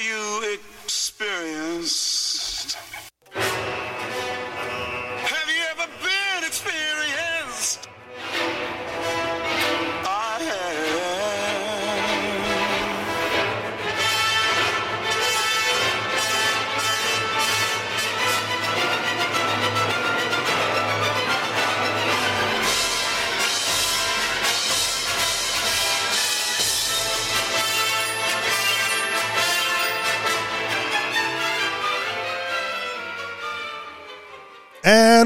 You experienced?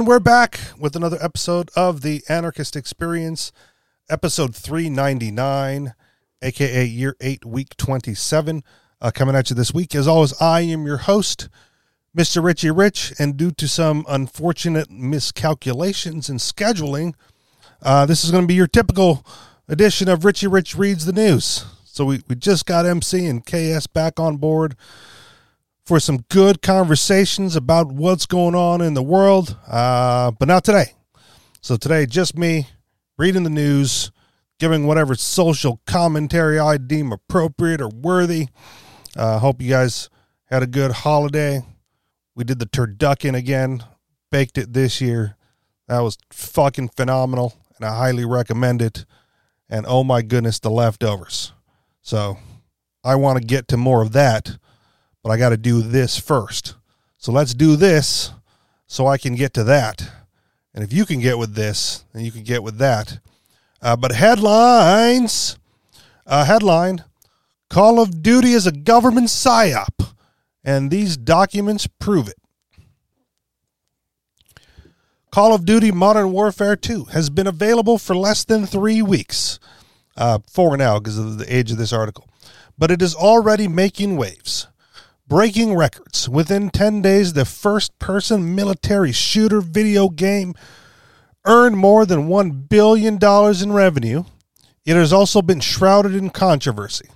And we're back with another episode of the Anarchist Experience, episode 399, aka year 8, week 27. Uh, coming at you this week. As always, I am your host, Mr. Richie Rich, and due to some unfortunate miscalculations in scheduling, uh, this is going to be your typical edition of Richie Rich Reads the News. So we, we just got MC and KS back on board for some good conversations about what's going on in the world, uh, but not today. So today, just me reading the news, giving whatever social commentary I deem appropriate or worthy. Uh, hope you guys had a good holiday. We did the turducken again, baked it this year. That was fucking phenomenal, and I highly recommend it. And oh my goodness, the leftovers. So I want to get to more of that but I got to do this first. So let's do this so I can get to that. And if you can get with this, then you can get with that. Uh, but headlines uh, headline Call of Duty is a government psyop, and these documents prove it. Call of Duty Modern Warfare 2 has been available for less than three weeks. Uh, four now because of the age of this article. But it is already making waves breaking records. Within 10 days, the first person military shooter video game earned more than $1 billion in revenue. It has also been shrouded in controversy.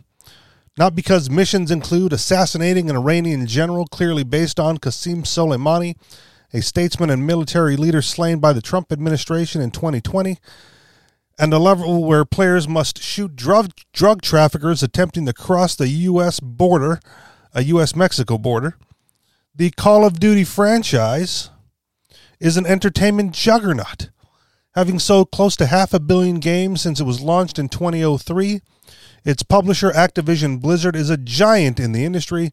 Not because missions include assassinating an Iranian general clearly based on Qasem Soleimani, a statesman and military leader slain by the Trump administration in 2020, and a level where players must shoot drug, drug traffickers attempting to cross the U.S. border a U.S. Mexico border. The Call of Duty franchise is an entertainment juggernaut, having sold close to half a billion games since it was launched in 2003. Its publisher, Activision Blizzard, is a giant in the industry,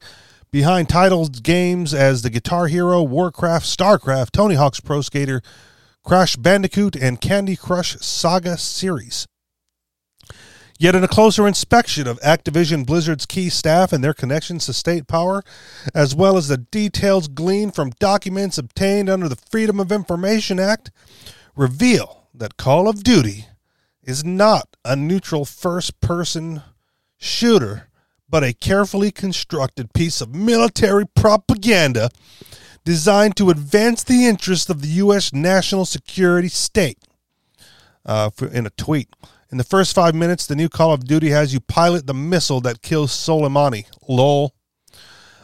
behind titles games as The Guitar Hero, Warcraft, StarCraft, Tony Hawk's Pro Skater, Crash Bandicoot, and Candy Crush Saga series. Yet, in a closer inspection of Activision Blizzard's key staff and their connections to state power, as well as the details gleaned from documents obtained under the Freedom of Information Act, reveal that Call of Duty is not a neutral first person shooter, but a carefully constructed piece of military propaganda designed to advance the interests of the U.S. national security state. Uh, in a tweet. In the first five minutes, the new Call of Duty has you pilot the missile that kills Soleimani. Lol.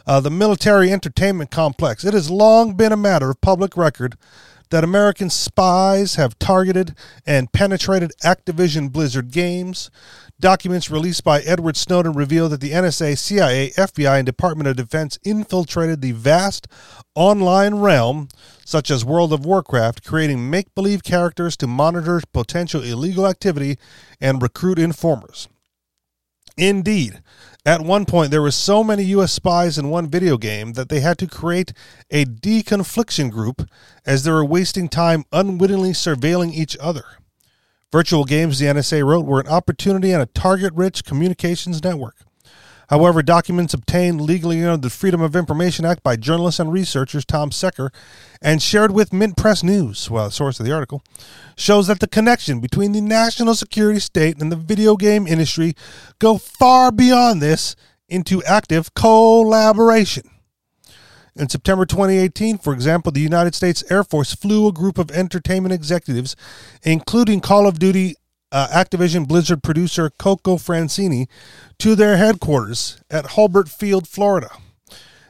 Uh, the military entertainment complex. It has long been a matter of public record that American spies have targeted and penetrated Activision Blizzard games. Documents released by Edward Snowden reveal that the NSA, CIA, FBI, and Department of Defense infiltrated the vast online realm, such as World of Warcraft, creating make believe characters to monitor potential illegal activity and recruit informers. Indeed, at one point there were so many US spies in one video game that they had to create a deconfliction group as they were wasting time unwittingly surveilling each other. Virtual games, the NSA wrote, were an opportunity and a target rich communications network. However, documents obtained legally under the Freedom of Information Act by journalists and researchers Tom Secker and shared with Mint Press News, well, the source of the article, shows that the connection between the national security state and the video game industry go far beyond this into active collaboration. In September 2018, for example, the United States Air Force flew a group of entertainment executives, including Call of Duty uh, Activision Blizzard producer Coco Francini, to their headquarters at Hurlburt Field, Florida.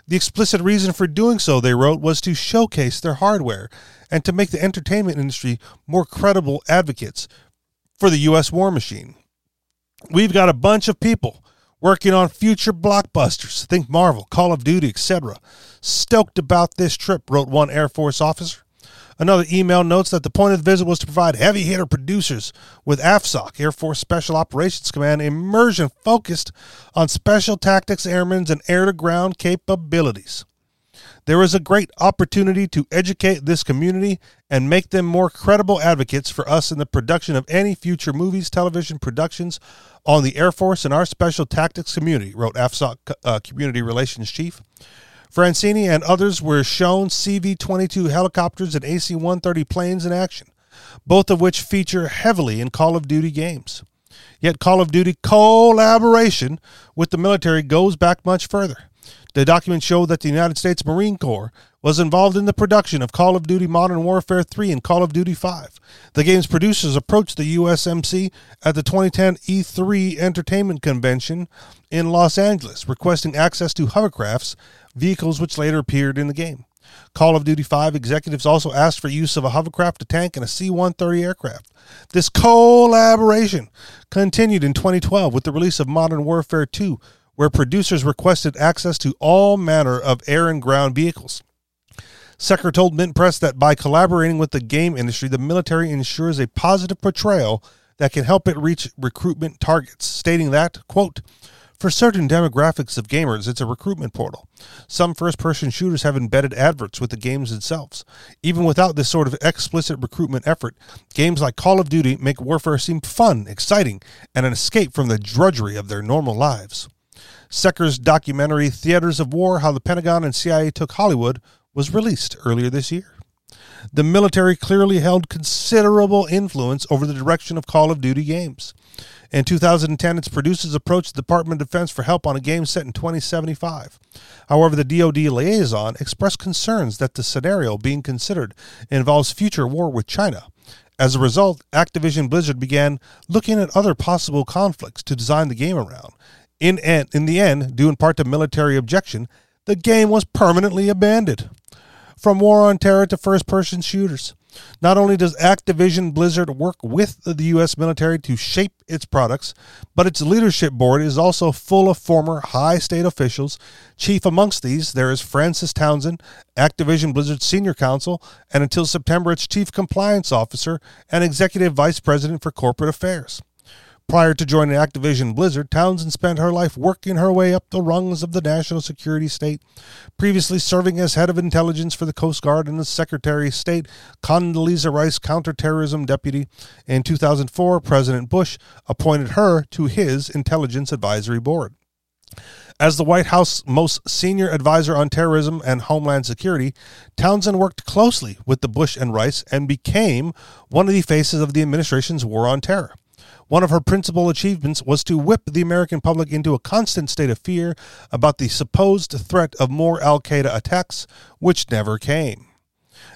The explicit reason for doing so, they wrote, was to showcase their hardware and to make the entertainment industry more credible advocates for the U.S. war machine. We've got a bunch of people working on future blockbusters. Think Marvel, Call of Duty, etc. Stoked about this trip, wrote one Air Force officer. Another email notes that the point of the visit was to provide heavy hitter producers with AFSOC, Air Force Special Operations Command, immersion focused on special tactics, airmen, and air to ground capabilities. There is a great opportunity to educate this community and make them more credible advocates for us in the production of any future movies, television productions on the Air Force and our special tactics community, wrote AFSOC uh, Community Relations Chief. Francini and others were shown CV 22 helicopters and AC 130 planes in action, both of which feature heavily in Call of Duty games. Yet Call of Duty collaboration with the military goes back much further. The documents show that the United States Marine Corps was involved in the production of Call of Duty Modern Warfare 3 and Call of Duty 5. The game's producers approached the USMC at the 2010 E3 Entertainment Convention in Los Angeles, requesting access to hovercrafts, vehicles which later appeared in the game. Call of Duty 5 executives also asked for use of a hovercraft, a tank, and a C 130 aircraft. This collaboration continued in 2012 with the release of Modern Warfare 2, where producers requested access to all manner of air and ground vehicles. Secker told Mint Press that by collaborating with the game industry, the military ensures a positive portrayal that can help it reach recruitment targets, stating that, quote, for certain demographics of gamers, it's a recruitment portal. Some first person shooters have embedded adverts with the games themselves. Even without this sort of explicit recruitment effort, games like Call of Duty make warfare seem fun, exciting, and an escape from the drudgery of their normal lives. Secker's documentary, Theaters of War How the Pentagon and CIA Took Hollywood, was released earlier this year. The military clearly held considerable influence over the direction of Call of Duty games. In 2010, its producers approached the Department of Defense for help on a game set in 2075. However, the DoD liaison expressed concerns that the scenario being considered involves future war with China. As a result, Activision Blizzard began looking at other possible conflicts to design the game around, in, in the end, due in part to military objection, the game was permanently abandoned. From War on Terror to first person shooters. Not only does Activision Blizzard work with the U.S. military to shape its products, but its leadership board is also full of former high state officials. Chief amongst these, there is Frances Townsend, Activision Blizzard's senior counsel, and until September, its chief compliance officer and executive vice president for corporate affairs. Prior to joining Activision Blizzard, Townsend spent her life working her way up the rungs of the national security state, previously serving as head of intelligence for the Coast Guard and as Secretary of State, Condoleezza Rice counterterrorism deputy. In 2004, President Bush appointed her to his Intelligence Advisory Board. As the White House most senior advisor on terrorism and homeland security, Townsend worked closely with the Bush and Rice and became one of the faces of the administration's war on terror. One of her principal achievements was to whip the American public into a constant state of fear about the supposed threat of more Al Qaeda attacks, which never came.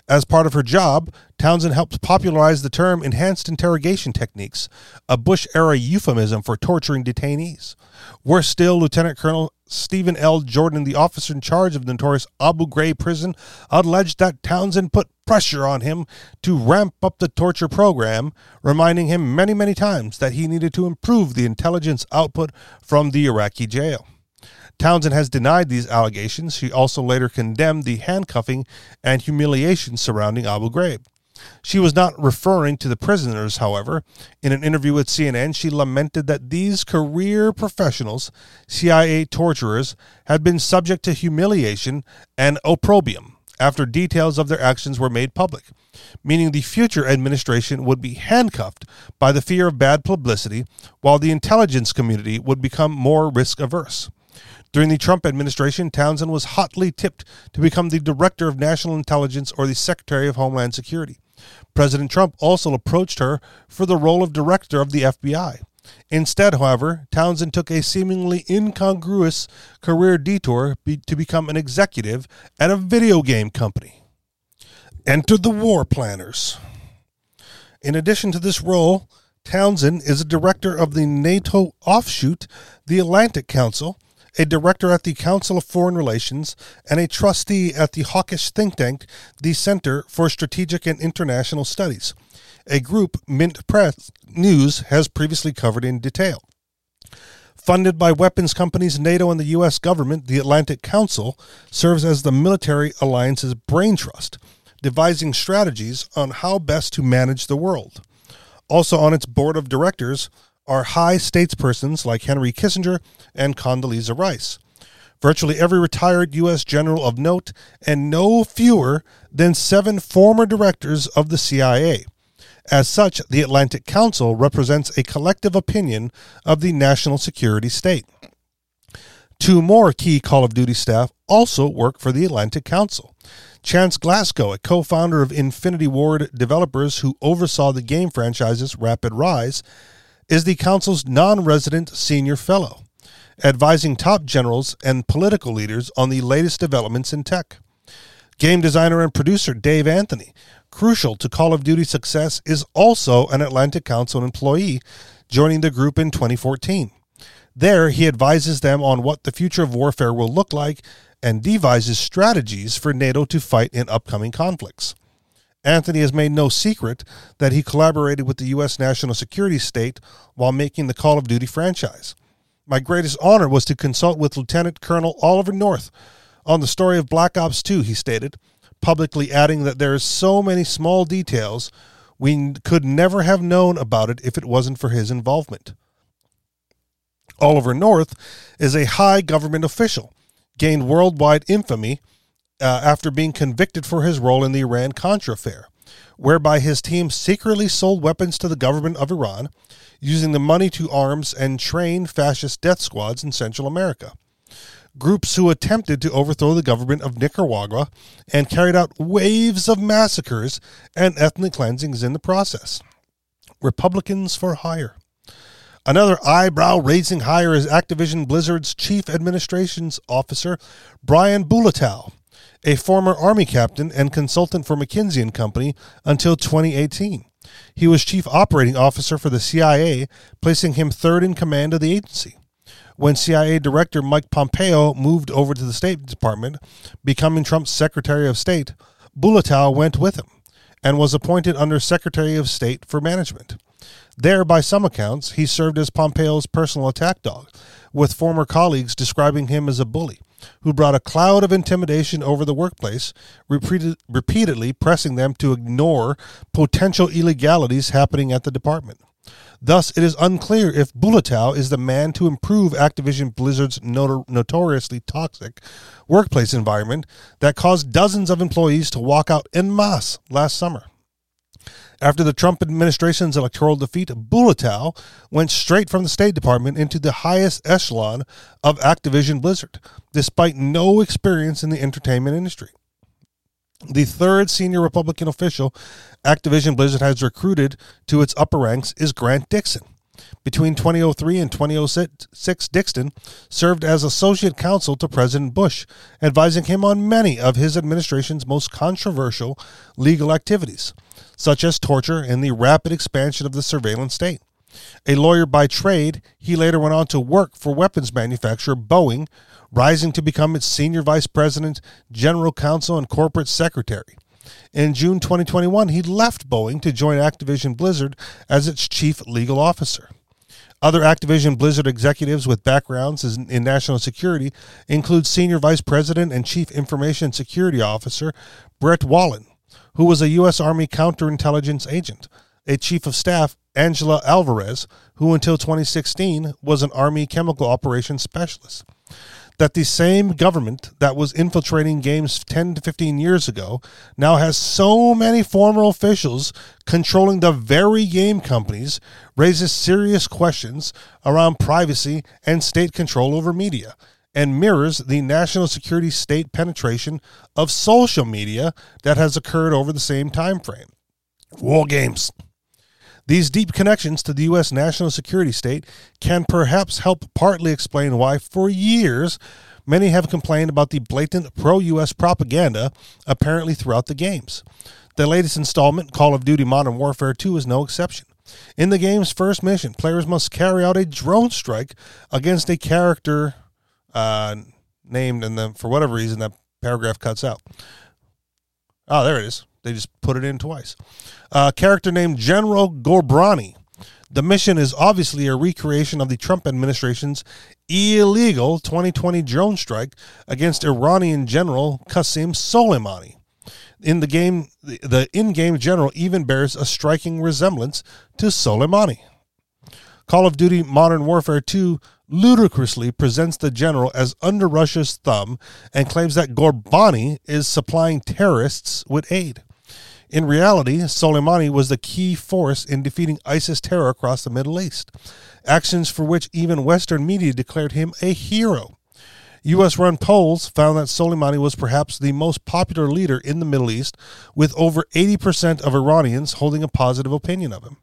As part of her job, Townsend helped popularize the term enhanced interrogation techniques, a Bush era euphemism for torturing detainees. Worse still, Lieutenant Colonel Stephen L. Jordan, the officer in charge of the notorious Abu Ghraib prison, alleged that Townsend put pressure on him to ramp up the torture program, reminding him many, many times that he needed to improve the intelligence output from the Iraqi jail. Townsend has denied these allegations. She also later condemned the handcuffing and humiliation surrounding Abu Ghraib. She was not referring to the prisoners, however. In an interview with CNN, she lamented that these career professionals, CIA torturers, had been subject to humiliation and opprobrium after details of their actions were made public, meaning the future administration would be handcuffed by the fear of bad publicity, while the intelligence community would become more risk averse. During the Trump administration, Townsend was hotly tipped to become the Director of National Intelligence or the Secretary of Homeland Security. President Trump also approached her for the role of director of the FBI. Instead, however, Townsend took a seemingly incongruous career detour be- to become an executive at a video game company. Enter the War Planners. In addition to this role, Townsend is a director of the NATO offshoot, the Atlantic Council, a director at the Council of Foreign Relations, and a trustee at the hawkish think tank, the Center for Strategic and International Studies, a group Mint Press News has previously covered in detail. Funded by weapons companies, NATO, and the U.S. government, the Atlantic Council serves as the military alliance's brain trust, devising strategies on how best to manage the world. Also on its board of directors are high statespersons like Henry Kissinger and Condoleezza Rice. Virtually every retired U.S. general of note, and no fewer than seven former directors of the CIA. As such, the Atlantic Council represents a collective opinion of the national security state. Two more key Call of Duty staff also work for the Atlantic Council. Chance Glasco, a co founder of Infinity Ward developers who oversaw the game franchise's rapid rise, is the Council's non resident senior fellow, advising top generals and political leaders on the latest developments in tech. Game designer and producer Dave Anthony, crucial to Call of Duty success, is also an Atlantic Council employee, joining the group in 2014. There, he advises them on what the future of warfare will look like and devises strategies for NATO to fight in upcoming conflicts. Anthony has made no secret that he collaborated with the U.S. national security state while making the Call of Duty franchise. My greatest honor was to consult with Lieutenant Colonel Oliver North on the story of Black Ops 2, he stated, publicly adding that there are so many small details we could never have known about it if it wasn't for his involvement. Oliver North is a high government official, gained worldwide infamy uh, after being convicted for his role in the Iran Contra affair, whereby his team secretly sold weapons to the government of Iran, using the money to arms and train fascist death squads in Central America. Groups who attempted to overthrow the government of Nicaragua and carried out waves of massacres and ethnic cleansings in the process. Republicans for hire. Another eyebrow raising hire is Activision Blizzard's chief administrations officer, Brian Bulatao, a former Army captain and consultant for McKinsey and Company until 2018. He was chief operating officer for the CIA, placing him third in command of the agency. When CIA Director Mike Pompeo moved over to the State Department, becoming Trump's Secretary of State, Bulatao went with him and was appointed under Secretary of State for Management. There, by some accounts, he served as Pompeo's personal attack dog, with former colleagues describing him as a bully who brought a cloud of intimidation over the workplace, repeated, repeatedly pressing them to ignore potential illegalities happening at the department. Thus, it is unclear if Bulatao is the man to improve Activision Blizzard's notor- notoriously toxic workplace environment that caused dozens of employees to walk out en masse last summer. After the Trump administration's electoral defeat, Bulatao went straight from the State Department into the highest echelon of Activision Blizzard, despite no experience in the entertainment industry. The third senior Republican official Activision Blizzard has recruited to its upper ranks is Grant Dixon. Between 2003 and 2006, Dixon served as associate counsel to President Bush, advising him on many of his administration's most controversial legal activities such as torture and the rapid expansion of the surveillance state. A lawyer by trade, he later went on to work for weapons manufacturer Boeing, rising to become its senior vice president, general counsel, and corporate secretary. In June 2021, he left Boeing to join Activision Blizzard as its chief legal officer. Other Activision Blizzard executives with backgrounds in national security include Senior Vice President and Chief Information Security Officer Brett Wallen, who was a U.S. Army counterintelligence agent, a chief of staff, Angela Alvarez, who until 2016 was an Army chemical operations specialist. That the same government that was infiltrating games 10 to 15 years ago now has so many former officials controlling the very game companies raises serious questions around privacy and state control over media and mirrors the national security state penetration of social media that has occurred over the same time frame. War games. These deep connections to the U.S. national security state can perhaps help partly explain why, for years, many have complained about the blatant pro U.S. propaganda apparently throughout the games. The latest installment, Call of Duty Modern Warfare 2, is no exception. In the game's first mission, players must carry out a drone strike against a character uh, named, and then for whatever reason that paragraph cuts out. Oh, there it is. They just put it in twice. A uh, character named General Ghorbrani. The mission is obviously a recreation of the Trump administration's illegal 2020 drone strike against Iranian General Qasem Soleimani. In the game, the in-game general even bears a striking resemblance to Soleimani. Call of Duty Modern Warfare 2 ludicrously presents the general as under Russia's thumb and claims that Ghorbrani is supplying terrorists with aid. In reality, Soleimani was the key force in defeating ISIS terror across the Middle East, actions for which even Western media declared him a hero. U.S. run polls found that Soleimani was perhaps the most popular leader in the Middle East, with over 80% of Iranians holding a positive opinion of him.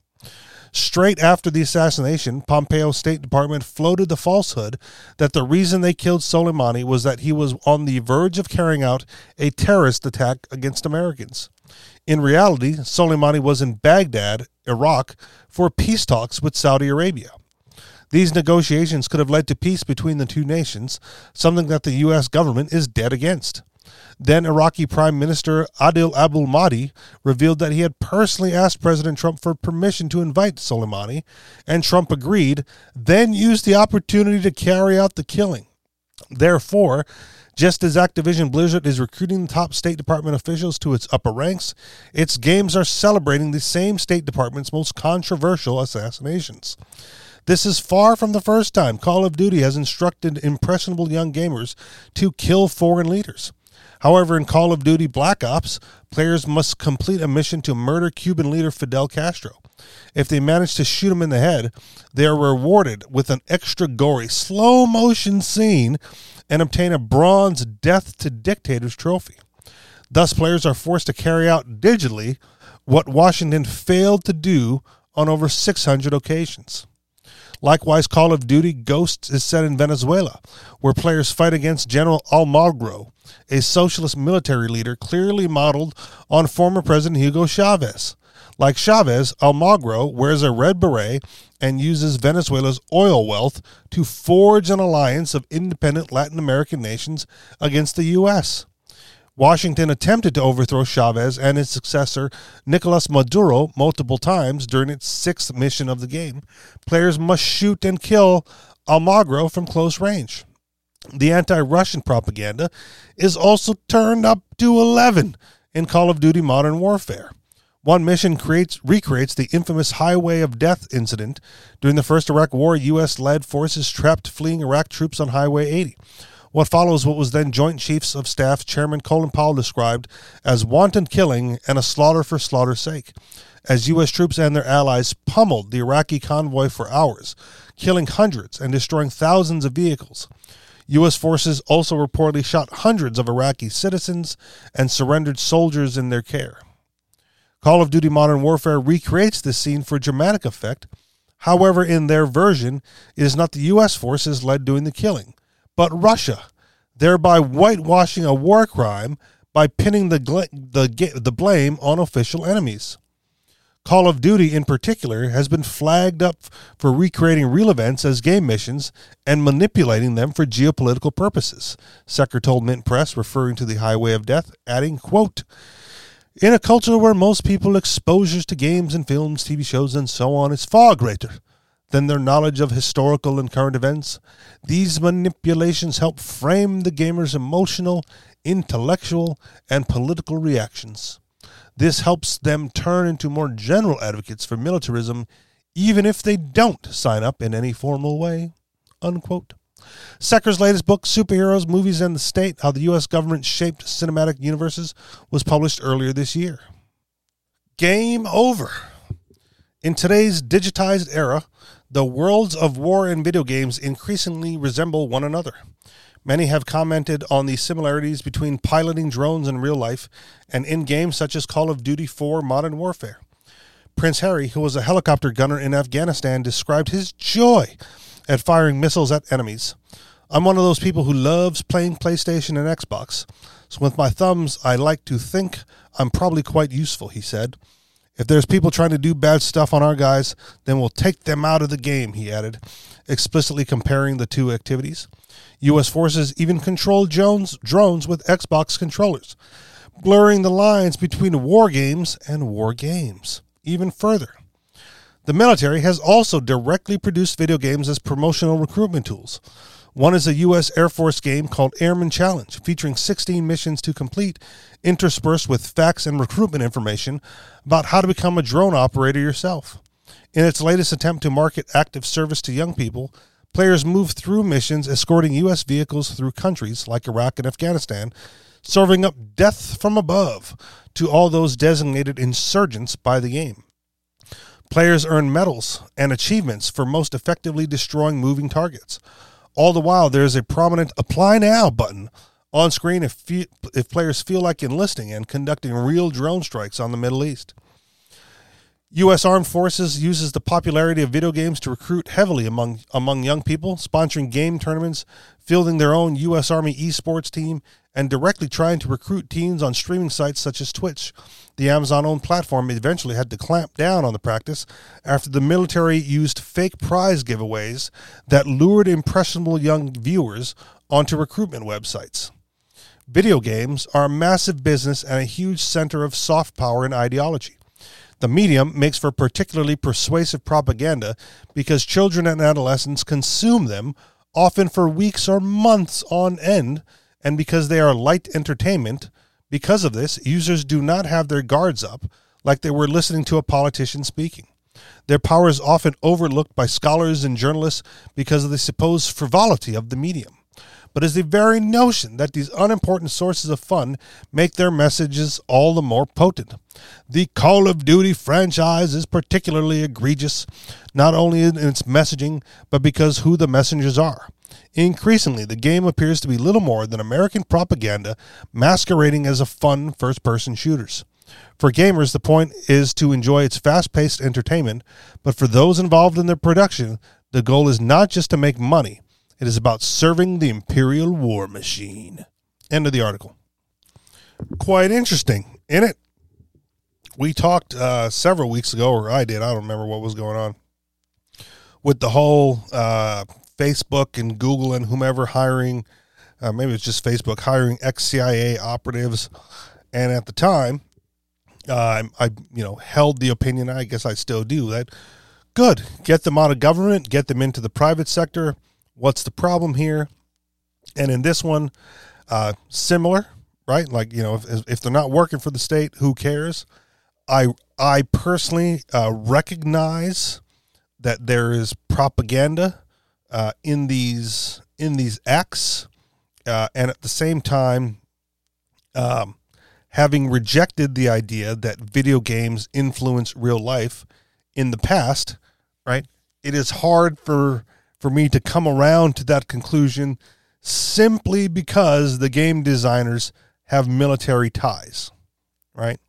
Straight after the assassination, Pompeo's State Department floated the falsehood that the reason they killed Soleimani was that he was on the verge of carrying out a terrorist attack against Americans. In reality, Soleimani was in Baghdad, Iraq, for peace talks with Saudi Arabia. These negotiations could have led to peace between the two nations, something that the U.S. government is dead against. Then Iraqi Prime Minister Adil Abdul Mahdi revealed that he had personally asked President Trump for permission to invite Soleimani, and Trump agreed, then used the opportunity to carry out the killing. Therefore, just as Activision Blizzard is recruiting top State Department officials to its upper ranks, its games are celebrating the same State Department's most controversial assassinations. This is far from the first time Call of Duty has instructed impressionable young gamers to kill foreign leaders. However, in Call of Duty Black Ops, players must complete a mission to murder Cuban leader Fidel Castro. If they manage to shoot him in the head, they are rewarded with an extra gory slow motion scene and obtain a bronze Death to Dictators trophy. Thus, players are forced to carry out digitally what Washington failed to do on over 600 occasions. Likewise, Call of Duty Ghosts is set in Venezuela, where players fight against General Almagro, a socialist military leader clearly modeled on former President Hugo Chavez. Like Chavez, Almagro wears a red beret and uses Venezuela's oil wealth to forge an alliance of independent Latin American nations against the U.S. Washington attempted to overthrow Chavez and his successor, Nicolas Maduro, multiple times during its sixth mission of the game. Players must shoot and kill Almagro from close range. The anti Russian propaganda is also turned up to 11 in Call of Duty Modern Warfare. One mission creates recreates the infamous Highway of Death incident during the first Iraq War. U.S. led forces trapped fleeing Iraq troops on Highway 80. What follows what was then Joint Chiefs of Staff Chairman Colin Powell described as wanton killing and a slaughter for slaughter's sake, as U.S. troops and their allies pummeled the Iraqi convoy for hours, killing hundreds and destroying thousands of vehicles. U.S. forces also reportedly shot hundreds of Iraqi citizens and surrendered soldiers in their care. Call of Duty Modern Warfare recreates this scene for dramatic effect. However, in their version, it is not the U.S. forces led doing the killing but Russia, thereby whitewashing a war crime by pinning the, the, the blame on official enemies. Call of Duty, in particular, has been flagged up for recreating real events as game missions and manipulating them for geopolitical purposes, Secker told Mint Press, referring to the Highway of Death, adding, quote, In a culture where most people exposures to games and films, TV shows, and so on is far greater than their knowledge of historical and current events. These manipulations help frame the gamer's emotional, intellectual, and political reactions. This helps them turn into more general advocates for militarism, even if they don't sign up in any formal way. Unquote. Secker's latest book, Superheroes, Movies, and the State How the U.S. Government Shaped Cinematic Universes, was published earlier this year. Game over. In today's digitized era, the worlds of war and video games increasingly resemble one another. Many have commented on the similarities between piloting drones in real life and in games such as Call of Duty 4 Modern Warfare. Prince Harry, who was a helicopter gunner in Afghanistan, described his joy at firing missiles at enemies. I'm one of those people who loves playing PlayStation and Xbox. So with my thumbs, I like to think I'm probably quite useful, he said. If there's people trying to do bad stuff on our guys, then we'll take them out of the game, he added, explicitly comparing the two activities. U.S. forces even control drones, drones with Xbox controllers, blurring the lines between war games and war games even further. The military has also directly produced video games as promotional recruitment tools. One is a U.S. Air Force game called Airman Challenge, featuring 16 missions to complete, interspersed with facts and recruitment information about how to become a drone operator yourself. In its latest attempt to market active service to young people, players move through missions escorting U.S. vehicles through countries like Iraq and Afghanistan, serving up death from above to all those designated insurgents by the game. Players earn medals and achievements for most effectively destroying moving targets. All the while, there is a prominent Apply Now button on screen if, if players feel like enlisting and conducting real drone strikes on the Middle East. U.S. Armed Forces uses the popularity of video games to recruit heavily among among young people, sponsoring game tournaments, fielding their own U.S. Army esports team, and directly trying to recruit teens on streaming sites such as Twitch. The Amazon owned platform eventually had to clamp down on the practice after the military used fake prize giveaways that lured impressionable young viewers onto recruitment websites. Video games are a massive business and a huge center of soft power and ideology. The medium makes for particularly persuasive propaganda because children and adolescents consume them often for weeks or months on end, and because they are light entertainment. Because of this, users do not have their guards up like they were listening to a politician speaking. Their power is often overlooked by scholars and journalists because of the supposed frivolity of the medium but is the very notion that these unimportant sources of fun make their messages all the more potent. The Call of Duty franchise is particularly egregious, not only in its messaging, but because who the messengers are. Increasingly, the game appears to be little more than American propaganda masquerading as a fun first person shooters. For gamers, the point is to enjoy its fast paced entertainment, but for those involved in their production, the goal is not just to make money, it is about serving the Imperial war machine. End of the article. Quite interesting. In it, we talked uh, several weeks ago, or I did. I don't remember what was going on with the whole uh, Facebook and Google and whomever hiring. Uh, maybe it's just Facebook hiring ex CIA operatives, and at the time, uh, I you know held the opinion. I guess I still do that. Good, get them out of government, get them into the private sector what's the problem here? And in this one, uh, similar, right? Like you know, if if they're not working for the state, who cares? I I personally uh, recognize that there is propaganda uh, in these in these acts, uh, and at the same time, um, having rejected the idea that video games influence real life in the past, right? It is hard for for me to come around to that conclusion simply because the game designers have military ties, right?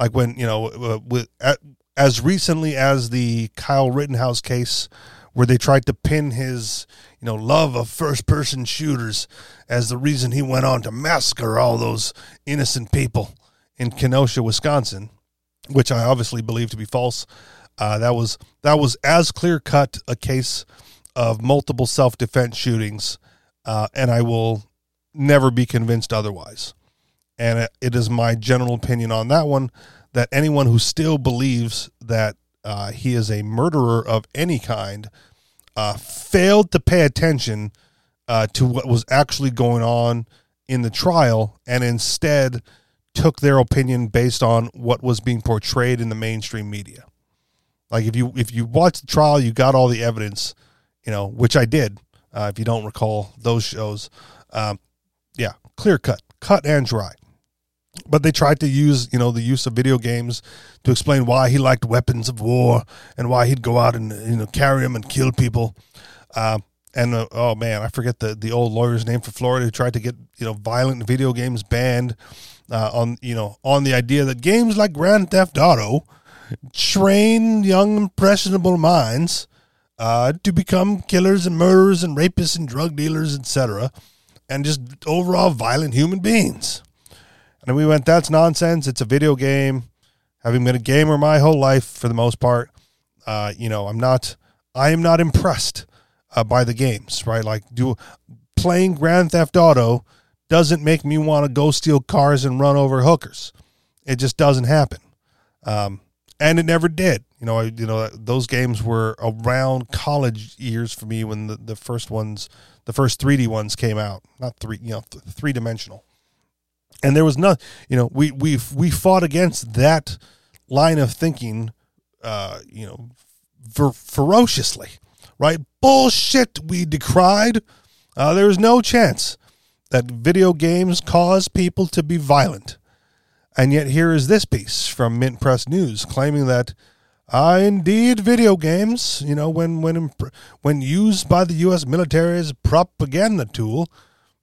Like when, you know, uh, with, at, as recently as the Kyle Rittenhouse case where they tried to pin his, you know, love of first person shooters as the reason he went on to massacre all those innocent people in Kenosha, Wisconsin, which I obviously believe to be false. Uh, that was that was as clear cut a case of multiple self defense shootings, uh, and I will never be convinced otherwise. And it is my general opinion on that one that anyone who still believes that uh, he is a murderer of any kind uh, failed to pay attention uh, to what was actually going on in the trial and instead took their opinion based on what was being portrayed in the mainstream media. Like if you if you watch the trial, you got all the evidence you know, which I did. Uh, if you don't recall those shows, um, yeah, clear cut, cut and dry. But they tried to use, you know, the use of video games to explain why he liked weapons of war and why he'd go out and you know carry them and kill people. Uh, and uh, oh man, I forget the the old lawyer's name for Florida who tried to get you know violent video games banned uh, on you know on the idea that games like Grand Theft Auto train young impressionable minds uh, to become killers and murderers and rapists and drug dealers, etc., and just overall violent human beings. And we went, that's nonsense. It's a video game. Having been a gamer my whole life for the most part, uh, you know, I'm not, I am not impressed uh, by the games, right? Like, do playing Grand Theft Auto doesn't make me want to go steal cars and run over hookers. It just doesn't happen. Um, and it never did. You know, I, you know those games were around college years for me when the, the first ones, the first 3D ones came out, not three, you know, th- three dimensional. And there was no, you know, we we we fought against that line of thinking, uh, you know, fer- ferociously, right? Bullshit. We decried. Uh, there is no chance that video games cause people to be violent. And yet, here is this piece from Mint Press News claiming that, uh, indeed, video games, you know, when when when used by the U.S. military as propaganda tool,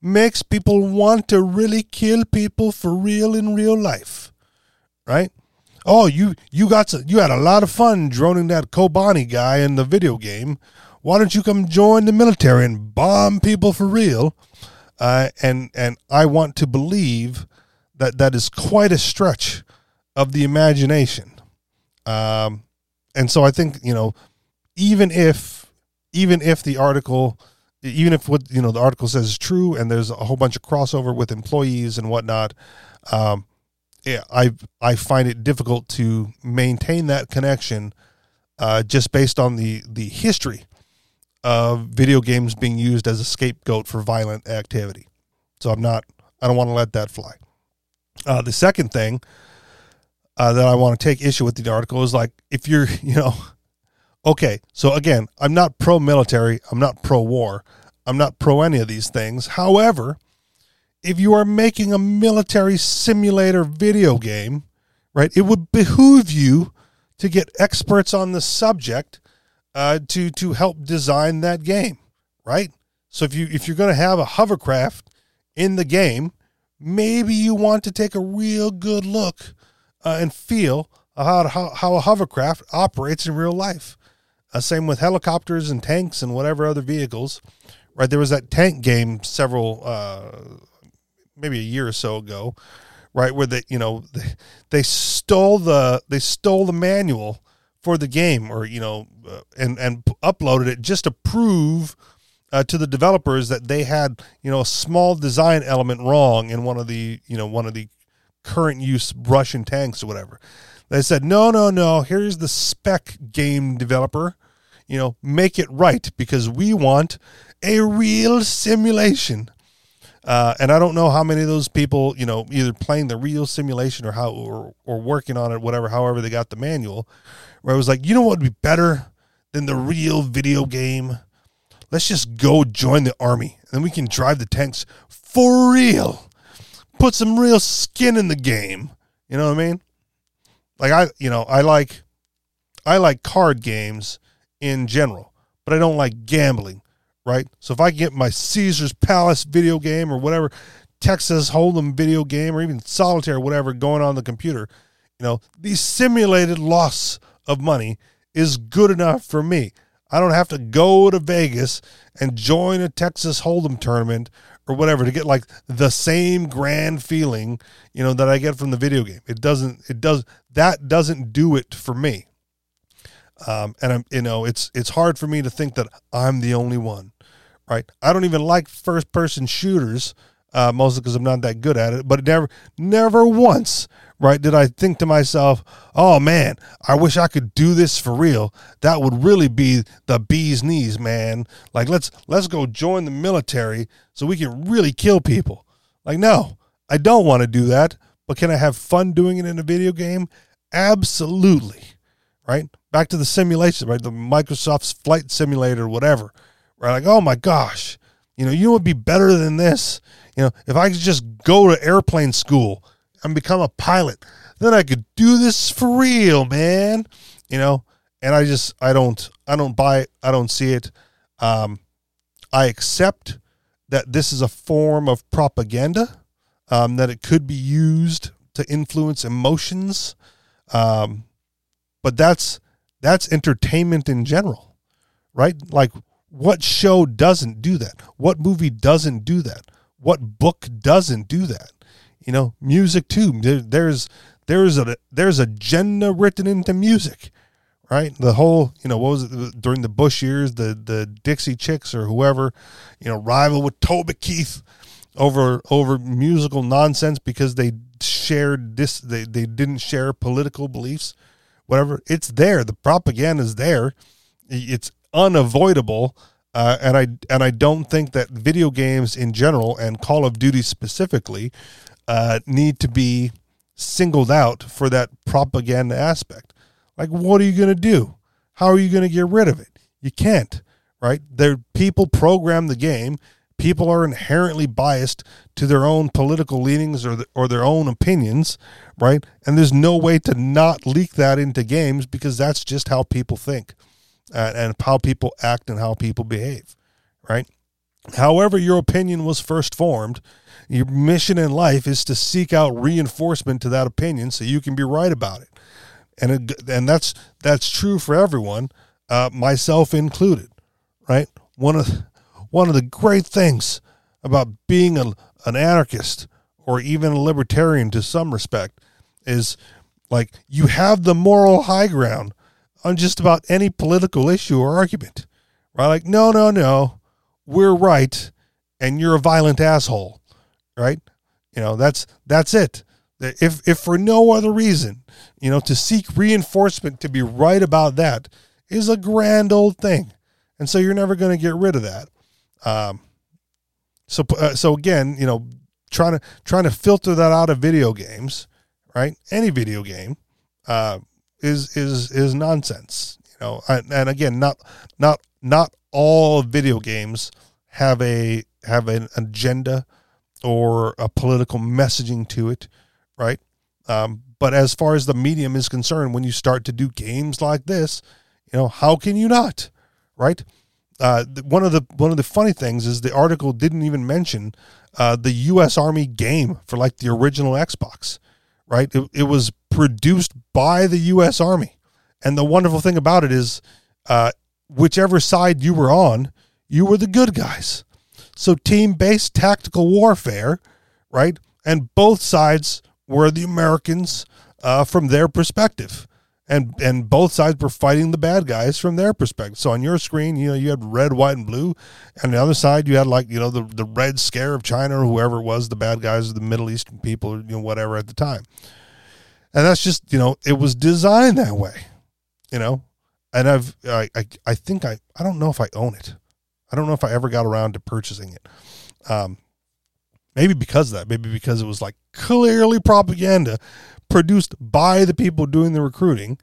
makes people want to really kill people for real in real life, right? Oh, you you got to, you had a lot of fun droning that Kobani guy in the video game. Why don't you come join the military and bomb people for real? Uh, and and I want to believe that that is quite a stretch of the imagination. Um, and so I think you know, even if even if the article, even if what you know the article says is true, and there's a whole bunch of crossover with employees and whatnot, um, yeah, I I find it difficult to maintain that connection, uh, just based on the the history of video games being used as a scapegoat for violent activity. So I'm not. I don't want to let that fly. Uh, the second thing uh, that I want to take issue with the article is like if you're, you know, okay, so again, I'm not pro military, I'm not pro war, I'm not pro any of these things. However, if you are making a military simulator video game, right, it would behoove you to get experts on the subject uh, to to help design that game, right? So if you if you're going to have a hovercraft in the game, maybe you want to take a real good look uh, and feel how, how, how a hovercraft operates in real life. Uh, same with helicopters and tanks and whatever other vehicles. Right, there was that tank game several, uh, maybe a year or so ago, right, where they, you know, they, they stole the they stole the manual for the game, or you know, uh, and and uploaded it just to prove uh, to the developers that they had you know a small design element wrong in one of the you know one of the current use Russian tanks or whatever. They said no no no here's the spec game developer, you know make it right because we want a real simulation. Uh, and I don't know how many of those people, you know, either playing the real simulation or how or, or working on it, whatever, however they got the manual, where I was like, you know what would be better than the real video game? Let's just go join the army. And then we can drive the tanks for real. Put some real skin in the game. You know what I mean? Like I you know, I like I like card games in general, but I don't like gambling, right? So if I get my Caesar's Palace video game or whatever Texas Hold'em video game or even solitaire whatever going on the computer, you know, the simulated loss of money is good enough for me. I don't have to go to Vegas and join a Texas Hold'em tournament or whatever to get like the same grand feeling, you know, that I get from the video game. It doesn't it does that doesn't do it for me. Um, and I'm you know, it's it's hard for me to think that I'm the only one. Right? I don't even like first person shooters uh, mostly because I'm not that good at it. But never, never once, right, did I think to myself, "Oh man, I wish I could do this for real. That would really be the bee's knees, man. Like let's let's go join the military so we can really kill people." Like no, I don't want to do that. But can I have fun doing it in a video game? Absolutely. Right? Back to the simulation, right? The Microsoft's flight simulator, whatever. Right? Like, oh my gosh, you know, you would be better than this? You know, if I could just go to airplane school and become a pilot, then I could do this for real, man. You know, and I just I don't I don't buy it. I don't see it. Um, I accept that this is a form of propaganda. Um, that it could be used to influence emotions. Um, but that's that's entertainment in general, right? Like what show doesn't do that? What movie doesn't do that? What book doesn't do that? You know, music too. There, there's there's a there's agenda written into music, right? The whole you know what was it during the Bush years, the the Dixie Chicks or whoever, you know, rival with Toby Keith over over musical nonsense because they shared this they, they didn't share political beliefs whatever. It's there. The propaganda is there. It's unavoidable. Uh, and I and I don't think that video games in general and Call of Duty specifically uh, need to be singled out for that propaganda aspect. Like, what are you going to do? How are you going to get rid of it? You can't, right? There, people program the game. People are inherently biased to their own political leanings or the, or their own opinions, right? And there's no way to not leak that into games because that's just how people think uh, and how people act and how people behave, right? However, your opinion was first formed, your mission in life is to seek out reinforcement to that opinion so you can be right about it. And it, and that's that's true for everyone, uh, myself included, right? One of one of the great things about being a, an anarchist or even a libertarian to some respect is like you have the moral high ground on just about any political issue or argument. Right? Like, no, no, no, we're right, and you're a violent asshole. Right? You know, that's that's it. If if for no other reason, you know, to seek reinforcement to be right about that is a grand old thing, and so you're never going to get rid of that. Um, so uh, so again, you know, trying to trying to filter that out of video games, right? Any video game, uh, is is is nonsense. You know, and, and again, not not not all video games have a have an agenda or a political messaging to it, right? Um, but as far as the medium is concerned, when you start to do games like this, you know, how can you not, right? Uh, one of the one of the funny things is the article didn't even mention uh, the U.S. Army game for like the original Xbox, right? It, it was produced by the U.S. Army. And the wonderful thing about it is, uh, whichever side you were on, you were the good guys. So team based tactical warfare, right? And both sides were the Americans uh, from their perspective. And, and both sides were fighting the bad guys from their perspective. So on your screen, you know, you had red, white, and blue. And the other side, you had like, you know, the, the red scare of China or whoever it was, the bad guys, the Middle Eastern people, or, you know, whatever at the time and that's just you know it was designed that way you know and i've i i, I think i i don't know if i own it. I don't know if i ever got around to purchasing it. Um maybe because of that. Maybe because it was like clearly propaganda produced by the people doing the recruiting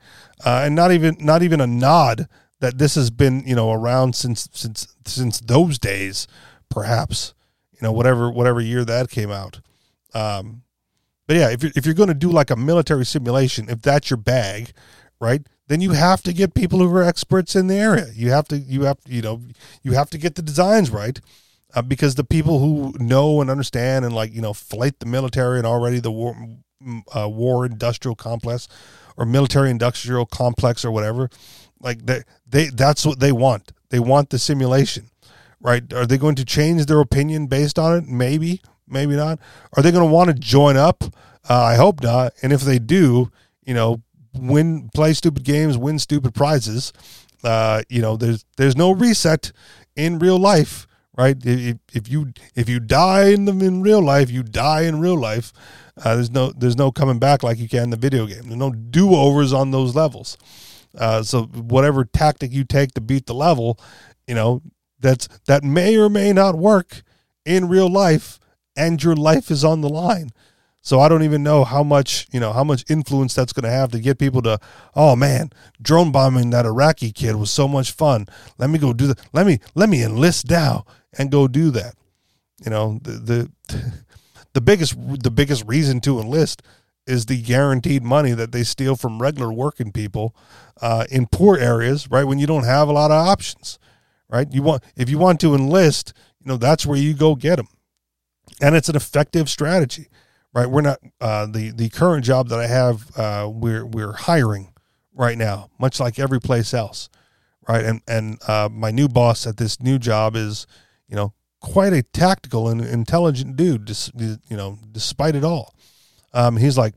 uh, and not even not even a nod that this has been you know around since since since those days perhaps you know whatever whatever year that came out. Um but yeah, if you're, if you're going to do like a military simulation, if that's your bag, right, then you have to get people who are experts in the area. You have to, you have, you know, you have to get the designs right. Uh, because the people who know and understand and like you know fight the military and already the war uh, war industrial complex or military industrial complex or whatever like they they that's what they want they want the simulation right are they going to change their opinion based on it maybe maybe not. Are they going to want to join up? Uh, I hope not. And if they do, you know, win, play stupid games, win stupid prizes. Uh, you know, there's there's no reset in real life, right? If, if you if you die in the in real life, you die in real life. Uh, there's no there's no coming back like you can in the video game. There's no do overs on those levels. Uh, so whatever tactic you take to beat the level, you know, that's that may or may not work in real life and your life is on the line. So I don't even know how much, you know, how much influence that's going to have to get people to, oh man, drone bombing that Iraqi kid was so much fun. Let me go do that. Let me let me enlist now and go do that. You know, the the the biggest the biggest reason to enlist is the guaranteed money that they steal from regular working people uh, in poor areas, right? When you don't have a lot of options, right? You want if you want to enlist, you know, that's where you go get them and it's an effective strategy, right? We're not uh, the the current job that I have. Uh, we're we're hiring right now, much like every place else, right? And and uh, my new boss at this new job is, you know, quite a tactical and intelligent dude. you know, despite it all, um, he's like,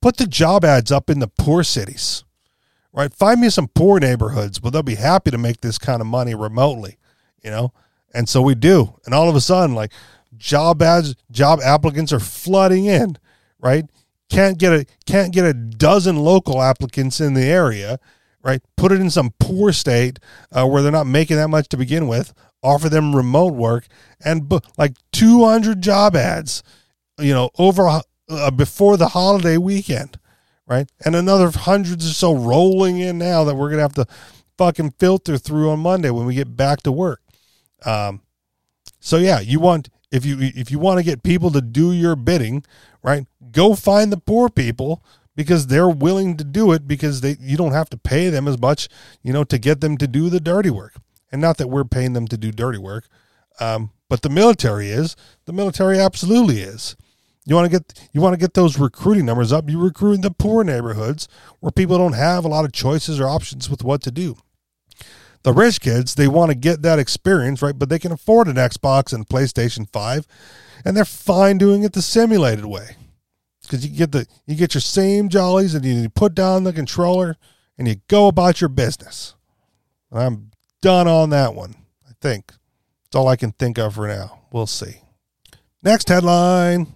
put the job ads up in the poor cities, right? Find me some poor neighborhoods, but they'll be happy to make this kind of money remotely, you know. And so we do, and all of a sudden, like job ads, job applicants are flooding in, right? can't get a can't get a dozen local applicants in the area, right? Put it in some poor state uh, where they're not making that much to begin with. Offer them remote work and bu- like 200 job ads, you know, over uh, before the holiday weekend, right? And another hundreds or so rolling in now that we're gonna have to fucking filter through on Monday when we get back to work. Um, so yeah, you want if you if you want to get people to do your bidding, right? Go find the poor people because they're willing to do it because they you don't have to pay them as much, you know, to get them to do the dirty work. And not that we're paying them to do dirty work, um, but the military is. The military absolutely is. You want to get you want to get those recruiting numbers up. You recruit in the poor neighborhoods where people don't have a lot of choices or options with what to do. The rich kids, they want to get that experience, right? But they can afford an Xbox and PlayStation 5, and they're fine doing it the simulated way. Because you get the you get your same jollies and you put down the controller and you go about your business. And I'm done on that one. I think. It's all I can think of for now. We'll see. Next headline.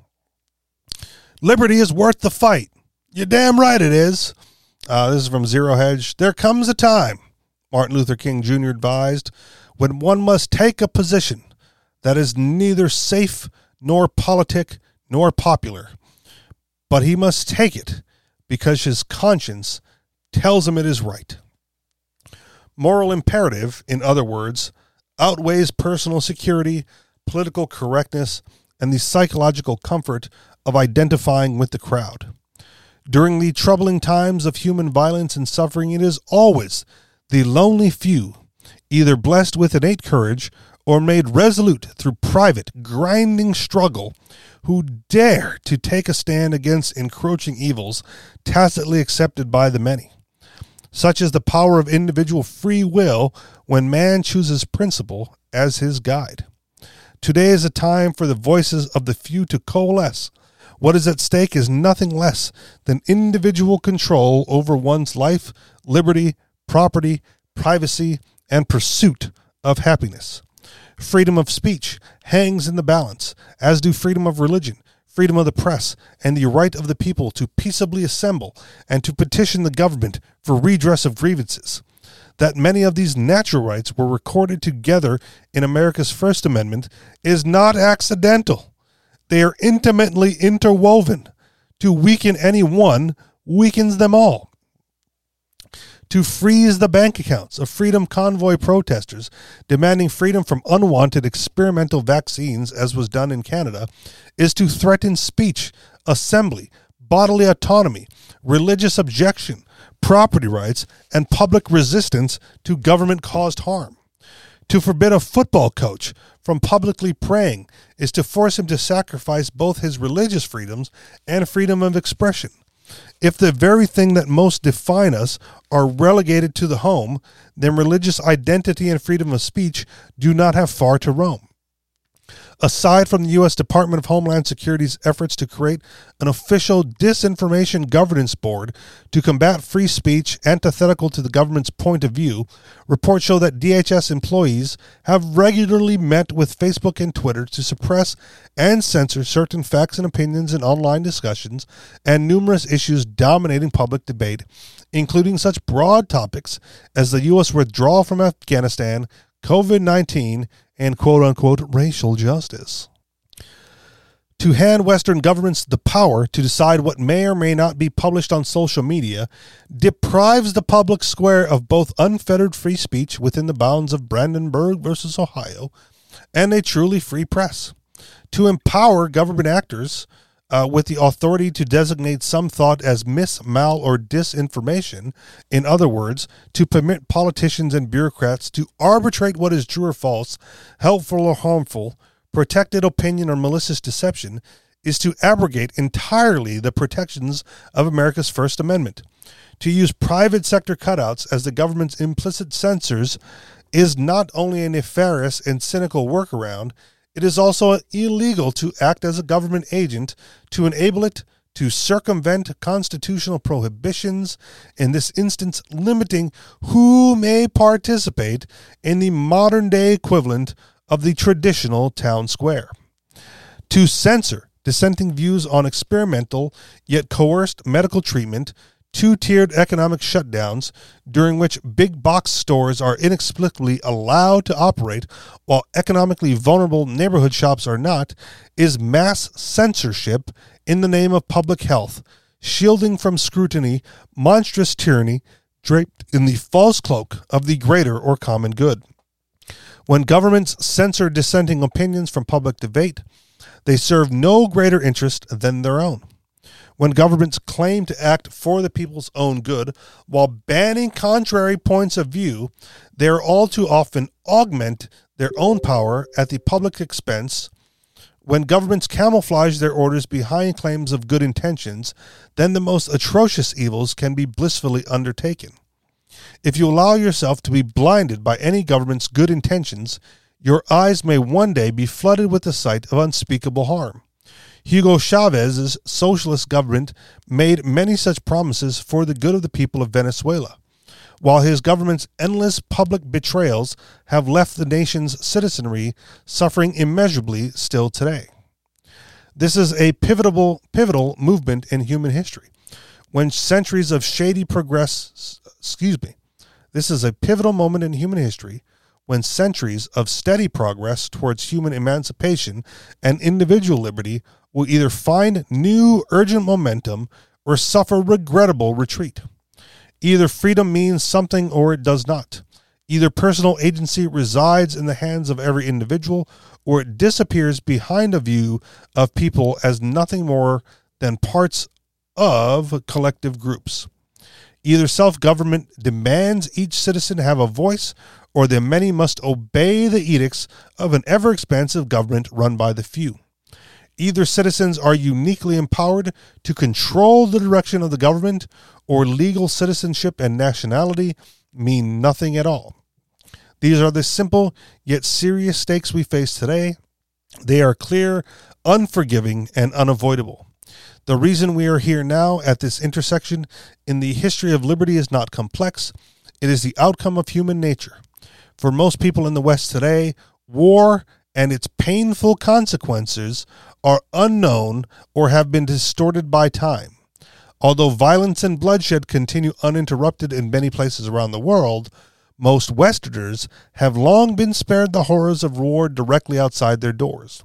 Liberty is worth the fight. You're damn right it is. Uh, this is from Zero Hedge. There comes a time Martin Luther King Jr. advised, when one must take a position that is neither safe nor politic nor popular, but he must take it because his conscience tells him it is right. Moral imperative, in other words, outweighs personal security, political correctness, and the psychological comfort of identifying with the crowd. During the troubling times of human violence and suffering, it is always the lonely few, either blessed with innate courage or made resolute through private, grinding struggle, who dare to take a stand against encroaching evils tacitly accepted by the many. Such is the power of individual free will when man chooses principle as his guide. Today is a time for the voices of the few to coalesce. What is at stake is nothing less than individual control over one's life, liberty, property, privacy, and pursuit of happiness. Freedom of speech hangs in the balance, as do freedom of religion, freedom of the press, and the right of the people to peaceably assemble and to petition the government for redress of grievances. That many of these natural rights were recorded together in America's First Amendment is not accidental. They are intimately interwoven. To weaken any one weakens them all to freeze the bank accounts of Freedom Convoy protesters demanding freedom from unwanted experimental vaccines, as was done in Canada, is to threaten speech, assembly, bodily autonomy, religious objection, property rights, and public resistance to government caused harm. To forbid a football coach from publicly praying is to force him to sacrifice both his religious freedoms and freedom of expression. If the very thing that most define us are relegated to the home, then religious identity and freedom of speech do not have far to roam. Aside from the U.S. Department of Homeland Security's efforts to create an official disinformation governance board to combat free speech antithetical to the government's point of view, reports show that DHS employees have regularly met with Facebook and Twitter to suppress and censor certain facts and opinions in online discussions and numerous issues dominating public debate, including such broad topics as the U.S. withdrawal from Afghanistan, COVID 19, and quote unquote racial justice. To hand Western governments the power to decide what may or may not be published on social media deprives the public square of both unfettered free speech within the bounds of Brandenburg versus Ohio and a truly free press. To empower government actors uh, with the authority to designate some thought as mis, mal, or disinformation. In other words, to permit politicians and bureaucrats to arbitrate what is true or false, helpful or harmful, protected opinion or malicious deception, is to abrogate entirely the protections of America's First Amendment. To use private sector cutouts as the government's implicit censors is not only a nefarious and cynical workaround, it is also illegal to act as a government agent to enable it to circumvent constitutional prohibitions, in this instance, limiting who may participate in the modern day equivalent of the traditional town square. To censor dissenting views on experimental yet coerced medical treatment, two tiered economic shutdowns during which big box stores are inexplicably allowed to operate while economically vulnerable neighborhood shops are not, is mass censorship in the name of public health, shielding from scrutiny monstrous tyranny draped in the false cloak of the greater or common good. When governments censor dissenting opinions from public debate, they serve no greater interest than their own. When governments claim to act for the people's own good while banning contrary points of view, they are all too often augment their own power at the public expense. When governments camouflage their orders behind claims of good intentions, then the most atrocious evils can be blissfully undertaken. If you allow yourself to be blinded by any government's good intentions, your eyes may one day be flooded with the sight of unspeakable harm. Hugo Chavez's socialist government made many such promises for the good of the people of Venezuela, while his government's endless public betrayals have left the nation's citizenry suffering immeasurably still today. This is a pivotal, pivotal movement in human history. When centuries of shady progress, excuse me, this is a pivotal moment in human history when centuries of steady progress towards human emancipation and individual liberty will either find new urgent momentum or suffer regrettable retreat. Either freedom means something or it does not. Either personal agency resides in the hands of every individual or it disappears behind a view of people as nothing more than parts of collective groups. Either self government demands each citizen have a voice, or the many must obey the edicts of an ever expansive government run by the few. Either citizens are uniquely empowered to control the direction of the government, or legal citizenship and nationality mean nothing at all. These are the simple yet serious stakes we face today. They are clear, unforgiving, and unavoidable. The reason we are here now at this intersection in the history of liberty is not complex, it is the outcome of human nature. For most people in the West today, war and its painful consequences are unknown or have been distorted by time. Although violence and bloodshed continue uninterrupted in many places around the world, most Westerners have long been spared the horrors of war directly outside their doors.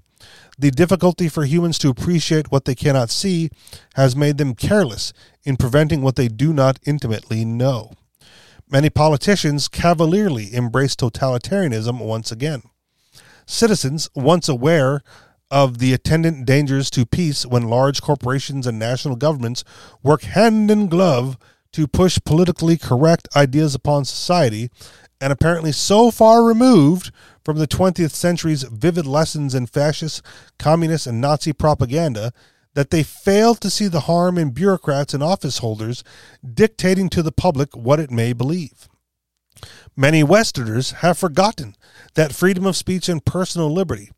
The difficulty for humans to appreciate what they cannot see has made them careless in preventing what they do not intimately know. Many politicians cavalierly embrace totalitarianism once again. Citizens, once aware of the attendant dangers to peace when large corporations and national governments work hand in glove to push politically correct ideas upon society, and apparently so far removed from the 20th century's vivid lessons in fascist, communist, and Nazi propaganda that they fail to see the harm in bureaucrats and office holders dictating to the public what it may believe. Many Westerners have forgotten that freedom of speech and personal liberty,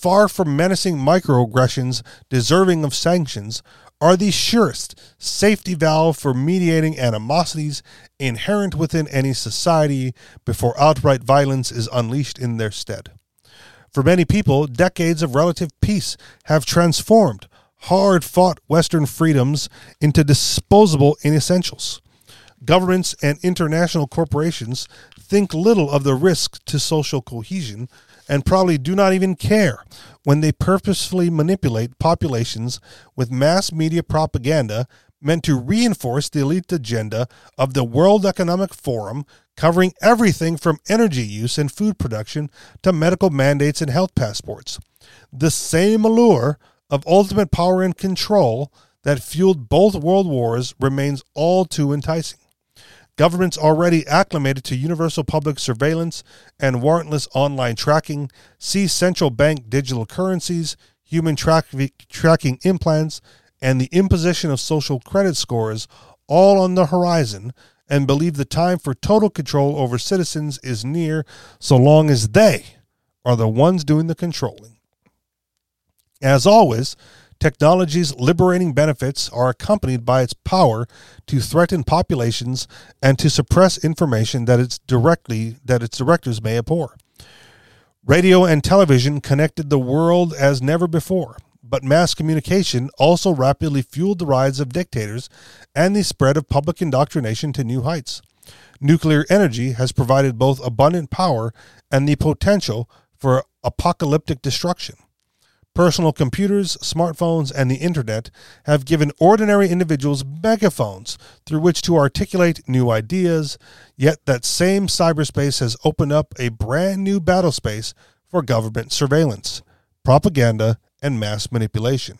far from menacing microaggressions deserving of sanctions, are the surest safety valve for mediating animosities inherent within any society before outright violence is unleashed in their stead. For many people, decades of relative peace have transformed hard fought Western freedoms into disposable inessentials. Governments and international corporations think little of the risk to social cohesion and probably do not even care when they purposefully manipulate populations with mass media propaganda meant to reinforce the elite agenda of the World Economic Forum, covering everything from energy use and food production to medical mandates and health passports. The same allure of ultimate power and control that fueled both world wars remains all too enticing. Governments already acclimated to universal public surveillance and warrantless online tracking see central bank digital currencies, human tra- tracking implants, and the imposition of social credit scores all on the horizon and believe the time for total control over citizens is near so long as they are the ones doing the controlling. As always, Technology's liberating benefits are accompanied by its power to threaten populations and to suppress information that its directly that its directors may abhor. Radio and television connected the world as never before, but mass communication also rapidly fueled the rise of dictators and the spread of public indoctrination to new heights. Nuclear energy has provided both abundant power and the potential for apocalyptic destruction. Personal computers, smartphones, and the internet have given ordinary individuals megaphones through which to articulate new ideas, yet that same cyberspace has opened up a brand new battle space for government surveillance, propaganda, and mass manipulation.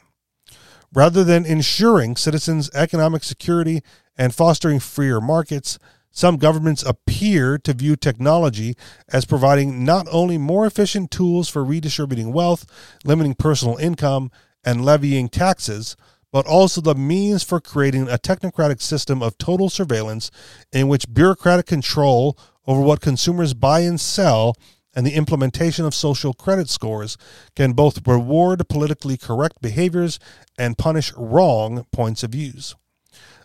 Rather than ensuring citizens' economic security and fostering freer markets, some governments appear to view technology as providing not only more efficient tools for redistributing wealth, limiting personal income, and levying taxes, but also the means for creating a technocratic system of total surveillance in which bureaucratic control over what consumers buy and sell and the implementation of social credit scores can both reward politically correct behaviors and punish wrong points of views.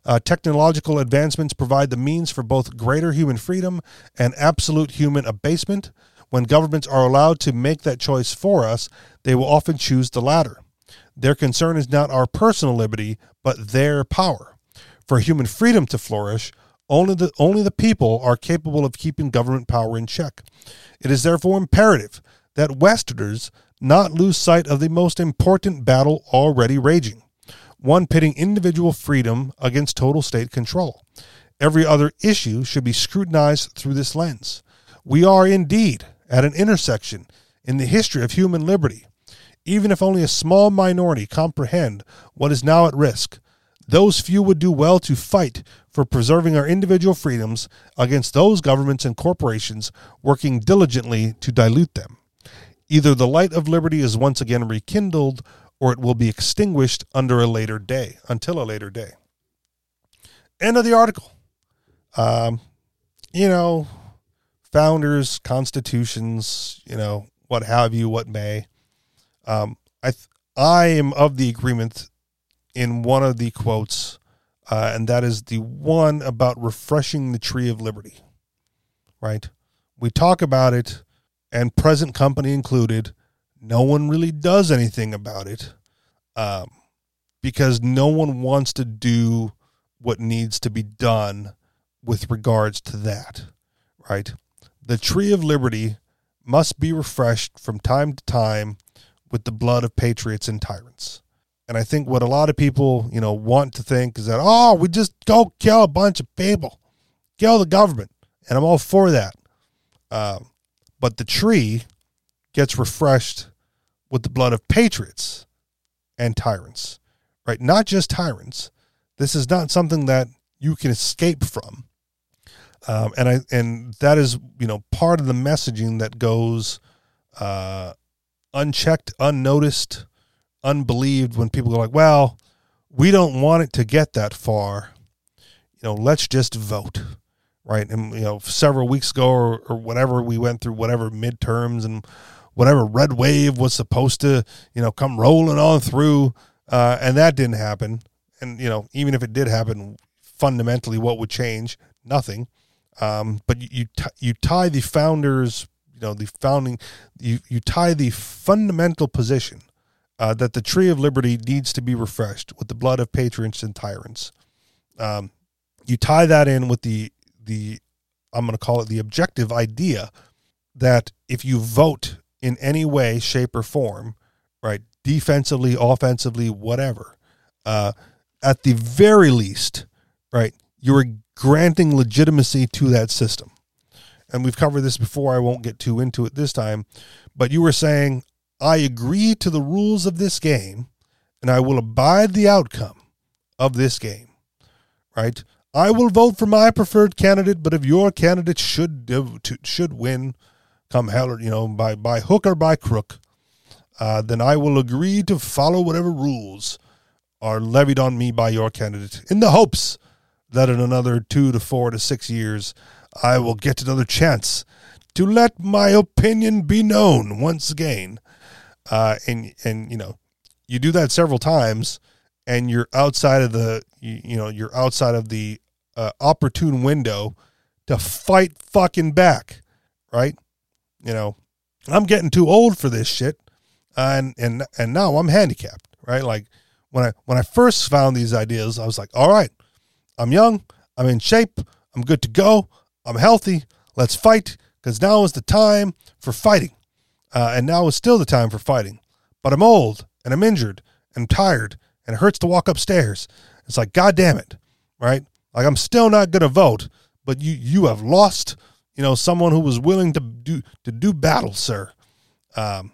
Uh, technological advancements provide the means for both greater human freedom and absolute human abasement. When governments are allowed to make that choice for us, they will often choose the latter. Their concern is not our personal liberty, but their power. For human freedom to flourish, only the, only the people are capable of keeping government power in check. It is therefore imperative that Westerners not lose sight of the most important battle already raging one pitting individual freedom against total state control. Every other issue should be scrutinized through this lens. We are indeed at an intersection in the history of human liberty. Even if only a small minority comprehend what is now at risk, those few would do well to fight for preserving our individual freedoms against those governments and corporations working diligently to dilute them. Either the light of liberty is once again rekindled, or it will be extinguished under a later day, until a later day. End of the article. Um, you know, founders, constitutions, you know, what have you, what may. Um, I th- I am of the agreement in one of the quotes, uh, and that is the one about refreshing the tree of liberty. Right? We talk about it, and present company included no one really does anything about it um, because no one wants to do what needs to be done with regards to that, right? The tree of liberty must be refreshed from time to time with the blood of patriots and tyrants. And I think what a lot of people, you know, want to think is that, oh, we just go kill a bunch of people, kill the government. And I'm all for that. Um, but the tree gets refreshed with the blood of patriots and tyrants, right? Not just tyrants. This is not something that you can escape from. Um, and I and that is you know part of the messaging that goes uh, unchecked, unnoticed, unbelieved when people go like, "Well, we don't want it to get that far." You know, let's just vote, right? And you know, several weeks ago or, or whatever, we went through whatever midterms and whatever red wave was supposed to, you know, come rolling on through, uh, and that didn't happen. And you know, even if it did happen, fundamentally, what would change? Nothing. Um, but you you, t- you tie the founders, you know, the founding, you you tie the fundamental position uh, that the tree of liberty needs to be refreshed with the blood of patriots and tyrants. Um, you tie that in with the the I'm going to call it the objective idea that if you vote in any way, shape, or form, right? Defensively, offensively, whatever. Uh, at the very least, right? You are granting legitimacy to that system. And we've covered this before. I won't get too into it this time. But you were saying, I agree to the rules of this game and I will abide the outcome of this game, right? I will vote for my preferred candidate, but if your candidate should should win, come hell or you know by by hook or by crook, uh, then I will agree to follow whatever rules are levied on me by your candidate, in the hopes that in another two to four to six years I will get another chance to let my opinion be known once again. Uh, and and you know, you do that several times, and you're outside of the you, you know you're outside of the uh, opportune window to fight fucking back, right? You know, I'm getting too old for this shit, and and and now I'm handicapped, right? Like when I when I first found these ideas, I was like, all right, I'm young, I'm in shape, I'm good to go, I'm healthy. Let's fight because now is the time for fighting, uh, and now is still the time for fighting. But I'm old and I'm injured and I'm tired and it hurts to walk upstairs. It's like, God damn it, right? Like I'm still not to vote, but you you have lost, you know, someone who was willing to do to do battle, sir. Um,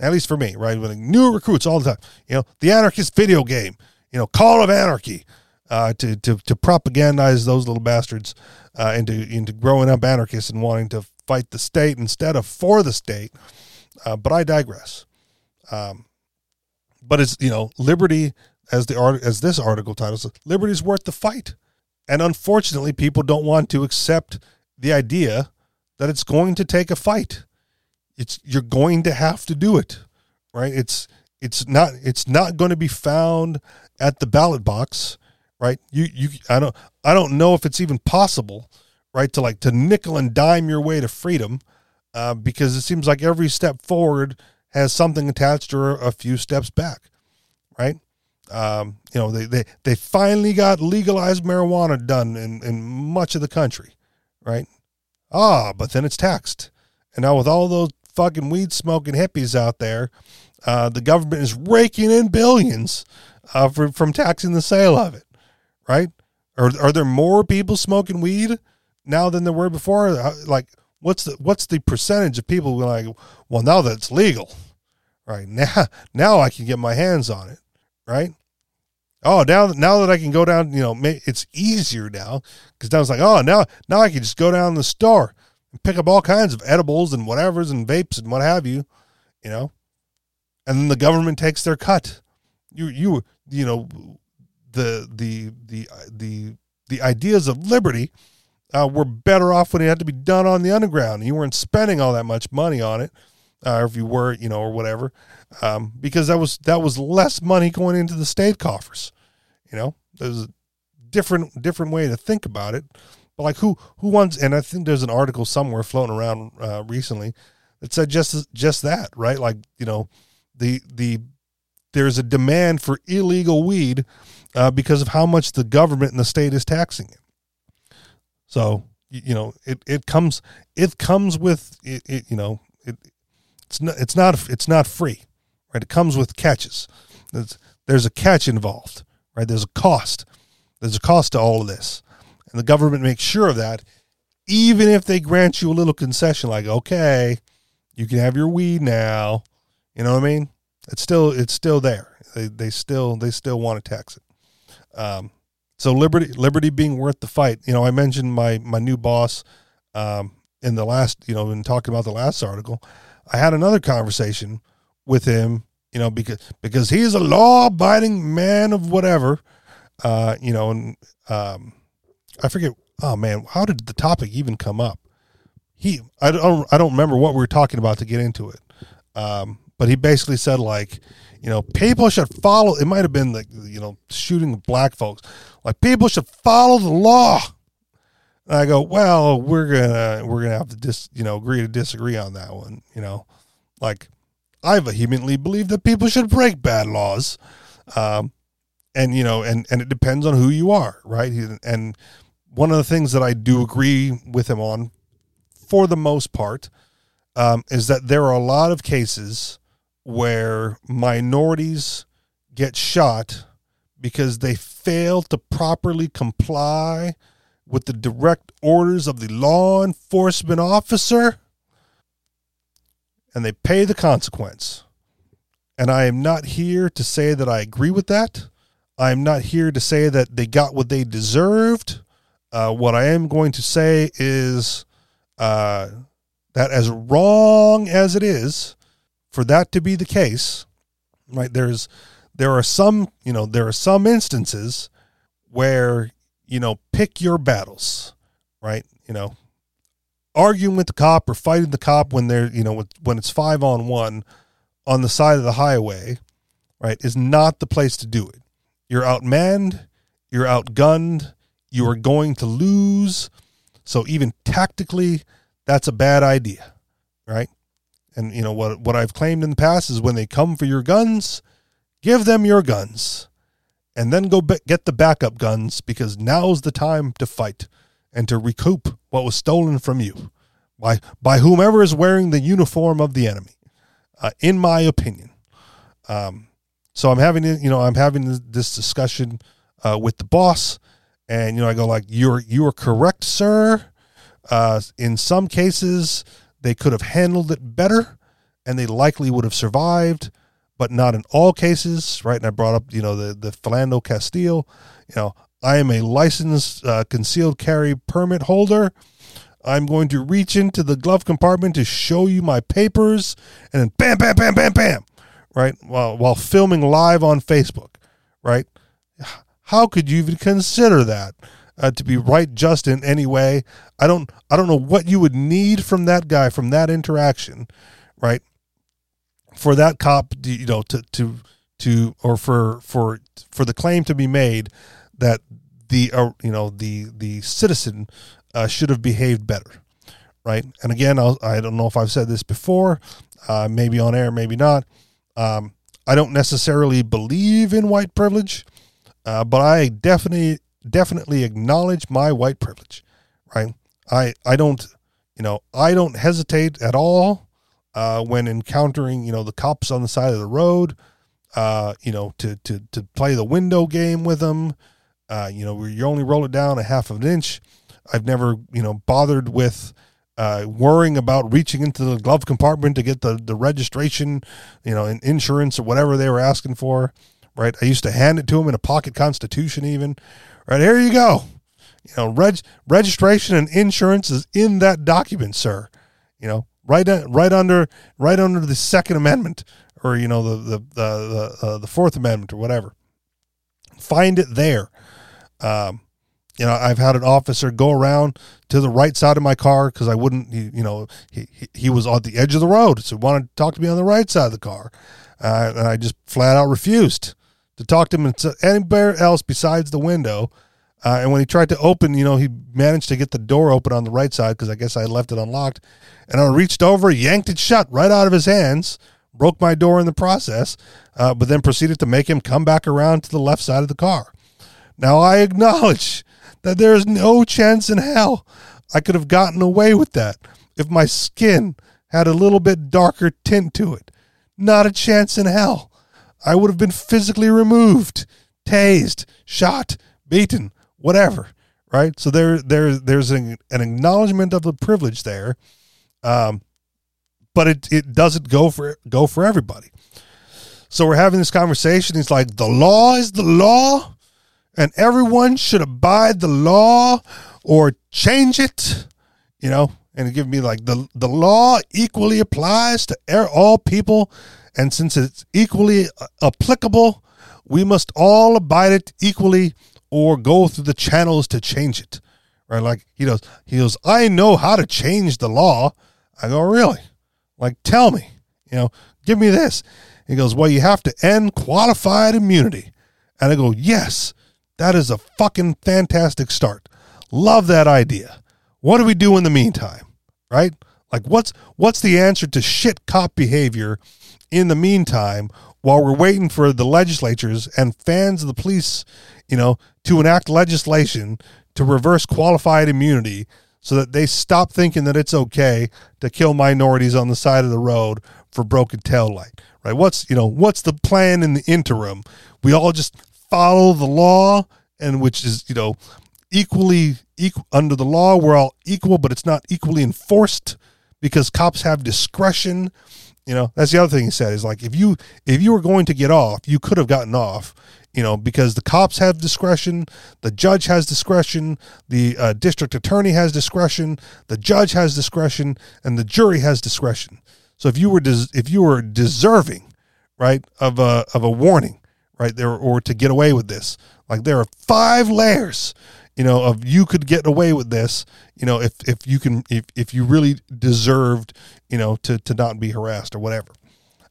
at least for me, right? With new recruits all the time. You know, the anarchist video game, you know, Call of Anarchy, uh, to to to propagandize those little bastards uh, into into growing up anarchists and wanting to fight the state instead of for the state. Uh, but I digress. Um, but it's you know liberty as the art as this article titles, liberty is worth the fight, and unfortunately, people don't want to accept the idea that it's going to take a fight. It's you're going to have to do it, right? It's it's not it's not going to be found at the ballot box, right? You you I don't I don't know if it's even possible, right? To like to nickel and dime your way to freedom, uh, because it seems like every step forward has something attached or a few steps back, right? Um, you know, they, they, they finally got legalized marijuana done in, in much of the country, right? Ah, but then it's taxed. And now with all those fucking weed smoking hippies out there, uh, the government is raking in billions uh, for, from taxing the sale of it, right? Are, are there more people smoking weed now than there were before? Uh, Like, what's the what's the percentage of people who like, well, now that it's legal, right now now I can get my hands on it, right? Oh, now now that I can go down, you know, it's easier now because now it's like, oh, now now I can just go down the store and pick up all kinds of edibles and whatevers and vapes and what have you, you know, and then the government takes their cut. You you you know, the the the the the ideas of liberty uh, were better off when it had to be done on the underground. You weren't spending all that much money on it, uh, or if you were, you know, or whatever, um, because that was that was less money going into the state coffers. You know, there's a different different way to think about it. But like who who wants? And I think there's an article somewhere floating around uh, recently that said just just that, right? Like you know, the the there's a demand for illegal weed uh, because of how much the government and the state is taxing it. So you, you know, it, it comes it comes with it, it you know it it's not it's not it's not free, right? It comes with catches. There's, there's a catch involved, right? There's a cost. There's a cost to all of this, and the government makes sure of that. Even if they grant you a little concession, like okay, you can have your weed now, you know what I mean? It's still it's still there. They they still they still want to tax it. Um, so liberty liberty being worth the fight. You know, I mentioned my my new boss um, in the last you know in talking about the last article. I had another conversation with him. You know, because because he's a law abiding man of whatever. Uh, you know, and um, I forget. Oh man, how did the topic even come up? He I don't I don't remember what we were talking about to get into it. Um, but he basically said like, you know, people should follow. It might have been like you know shooting black folks. Like people should follow the law. And I go, well, we're gonna we're gonna have to dis you know agree to disagree on that one. You know, like I vehemently believe that people should break bad laws, um, and you know, and and it depends on who you are, right? And one of the things that I do agree with him on, for the most part, um, is that there are a lot of cases where minorities get shot because they fail to properly comply with the direct orders of the law enforcement officer and they pay the consequence. And I am not here to say that I agree with that. I am not here to say that they got what they deserved. Uh, what I am going to say is uh, that as wrong as it is for that to be the case, right? There's there are some you know there are some instances where you know pick your battles, right? You know, arguing with the cop or fighting the cop when they're you know when it's five on one on the side of the highway, right? Is not the place to do it. You're outmanned, you're outgunned, you are going to lose. So even tactically, that's a bad idea, right? And you know what what I've claimed in the past is when they come for your guns, give them your guns and then go be- get the backup guns because now's the time to fight and to recoup what was stolen from you by by whomever is wearing the uniform of the enemy. Uh, in my opinion, um, so I'm having you know I'm having this discussion uh, with the boss, and you know I go like you're you are correct, sir. Uh, in some cases, they could have handled it better, and they likely would have survived but not in all cases, right? And I brought up, you know, the the Philando Castile. You know, I am a licensed uh, concealed carry permit holder. I'm going to reach into the glove compartment to show you my papers, and then bam, bam, bam, bam, bam, right? While while filming live on Facebook, right? How could you even consider that uh, to be right just in any way? I don't I don't know what you would need from that guy from that interaction, right? For that cop, you know, to to to or for for for the claim to be made that the uh, you know the the citizen uh, should have behaved better, right? And again, I'll, I do not know if I've said this before, uh, maybe on air, maybe not. Um, I don't necessarily believe in white privilege, uh, but I definitely definitely acknowledge my white privilege, right? I I don't you know I don't hesitate at all uh, when encountering, you know, the cops on the side of the road, uh, you know, to, to, to play the window game with them, uh, you know, where you only roll it down a half of an inch. I've never, you know, bothered with uh, worrying about reaching into the glove compartment to get the, the registration, you know, and insurance or whatever they were asking for. Right. I used to hand it to them in a pocket constitution, even. Right. Here you go. You know, reg- registration and insurance is in that document, sir. You know, right right under right under the Second Amendment or you know the the the the, uh, the Fourth Amendment or whatever. Find it there. Um, you know, I've had an officer go around to the right side of my car because I wouldn't. He, you know, he, he he was on the edge of the road, so he wanted to talk to me on the right side of the car, uh, and I just flat out refused to talk to him anywhere else besides the window. Uh, and when he tried to open, you know, he managed to get the door open on the right side because I guess I left it unlocked. And I reached over, yanked it shut right out of his hands, broke my door in the process, uh, but then proceeded to make him come back around to the left side of the car. Now, I acknowledge that there is no chance in hell I could have gotten away with that if my skin had a little bit darker tint to it. Not a chance in hell. I would have been physically removed, tased, shot, beaten, whatever. Right. So there, there, there's an, an acknowledgement of the privilege there, um, but it it doesn't go for go for everybody. So we're having this conversation. It's like the law is the law, and everyone should abide the law or change it. You know, and give me like the the law equally applies to all people, and since it's equally uh, applicable, we must all abide it equally or go through the channels to change it. Right? Like he goes, he goes, I know how to change the law. I go, really? Like, tell me, you know, give me this. He goes, well, you have to end qualified immunity. And I go, yes, that is a fucking fantastic start. Love that idea. What do we do in the meantime? Right? Like what's what's the answer to shit cop behavior in the meantime while we're waiting for the legislatures and fans of the police, you know, to enact legislation to reverse qualified immunity so that they stop thinking that it's okay to kill minorities on the side of the road for broken tail light. Right? What's you know what's the plan in the interim? We all just follow the law, and which is you know equally equal under the law. We're all equal, but it's not equally enforced because cops have discretion you know, that's the other thing he said is like if you if you were going to get off, you could have gotten off. You know, because the cops have discretion, the judge has discretion, the uh, district attorney has discretion, the judge has discretion, and the jury has discretion. So if you were des- if you were deserving, right, of a of a warning, right there, or to get away with this, like there are five layers you know, of you could get away with this, you know, if if you can if if you really deserved, you know, to to not be harassed or whatever.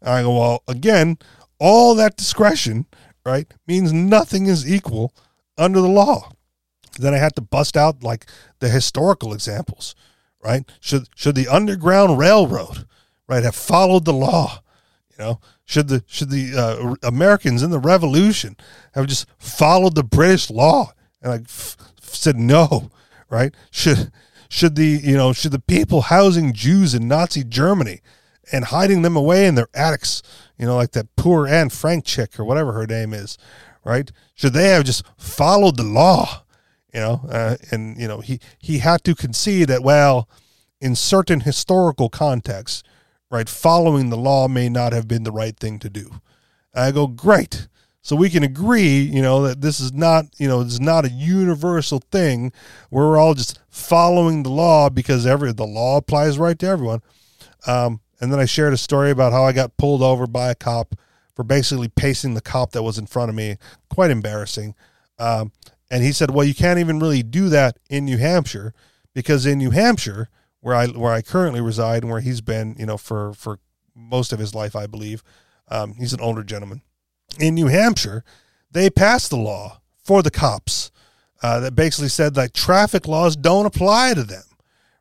I go, well, again, all that discretion, right, means nothing is equal under the law. Then I had to bust out like the historical examples, right? Should should the Underground Railroad, right, have followed the law? You know, Should the should the uh, Americans in the Revolution have just followed the British law and like f- said no, right? Should should the you know should the people housing Jews in Nazi Germany and hiding them away in their attics, you know, like that poor Anne Frank chick or whatever her name is, right? Should they have just followed the law, you know? Uh, and you know he he had to concede that well, in certain historical contexts, right, following the law may not have been the right thing to do. I go great. So we can agree, you know, that this is not, you know, it's not a universal thing where we're all just following the law because every the law applies right to everyone. Um, and then I shared a story about how I got pulled over by a cop for basically pacing the cop that was in front of me. Quite embarrassing. Um, and he said, "Well, you can't even really do that in New Hampshire because in New Hampshire, where I where I currently reside and where he's been, you know, for for most of his life, I believe, um, he's an older gentleman." in New Hampshire, they passed the law for the cops uh, that basically said that traffic laws don't apply to them.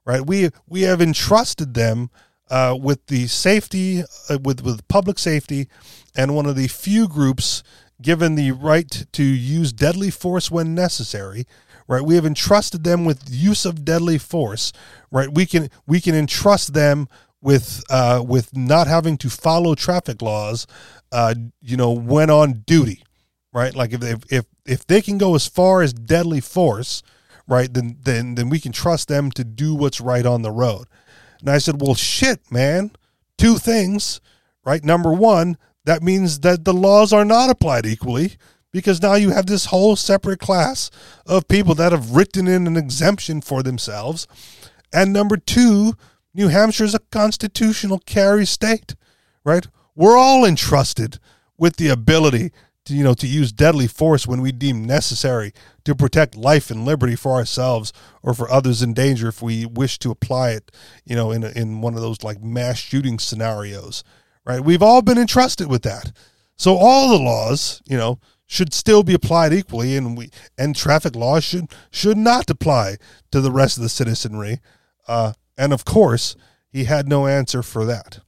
Right? We we have entrusted them uh, with the safety, uh, with with public safety, and one of the few groups given the right to use deadly force when necessary. Right? We have entrusted them with use of deadly force. Right? We can we can entrust them with uh, with not having to follow traffic laws uh, you know, went on duty, right? Like if they, if if they can go as far as deadly force, right, then then then we can trust them to do what's right on the road. And I said, well, shit, man, two things, right? Number one, that means that the laws are not applied equally because now you have this whole separate class of people that have written in an exemption for themselves. And number two, New Hampshire is a constitutional carry state, right? We're all entrusted with the ability to, you know, to use deadly force when we deem necessary to protect life and liberty for ourselves or for others in danger if we wish to apply it, you know, in, a, in one of those like mass shooting scenarios, right? We've all been entrusted with that. So all the laws, you know, should still be applied equally and we and traffic laws should should not apply to the rest of the citizenry. Uh, and of course, he had no answer for that.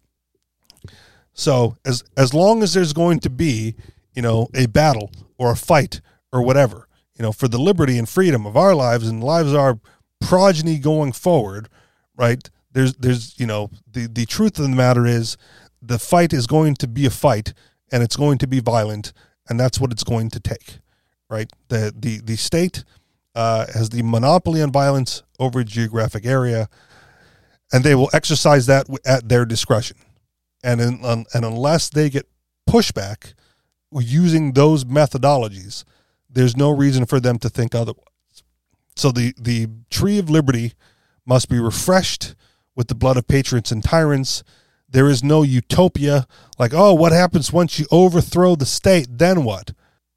So as as long as there's going to be, you know, a battle or a fight or whatever, you know, for the liberty and freedom of our lives and lives of our progeny going forward, right? There's there's you know the the truth of the matter is the fight is going to be a fight and it's going to be violent and that's what it's going to take, right? The the the state uh, has the monopoly on violence over a geographic area, and they will exercise that at their discretion and in, um, and unless they get pushback using those methodologies, there's no reason for them to think otherwise. So the the tree of liberty must be refreshed with the blood of patriots and tyrants. There is no utopia like, oh, what happens once you overthrow the state? Then what?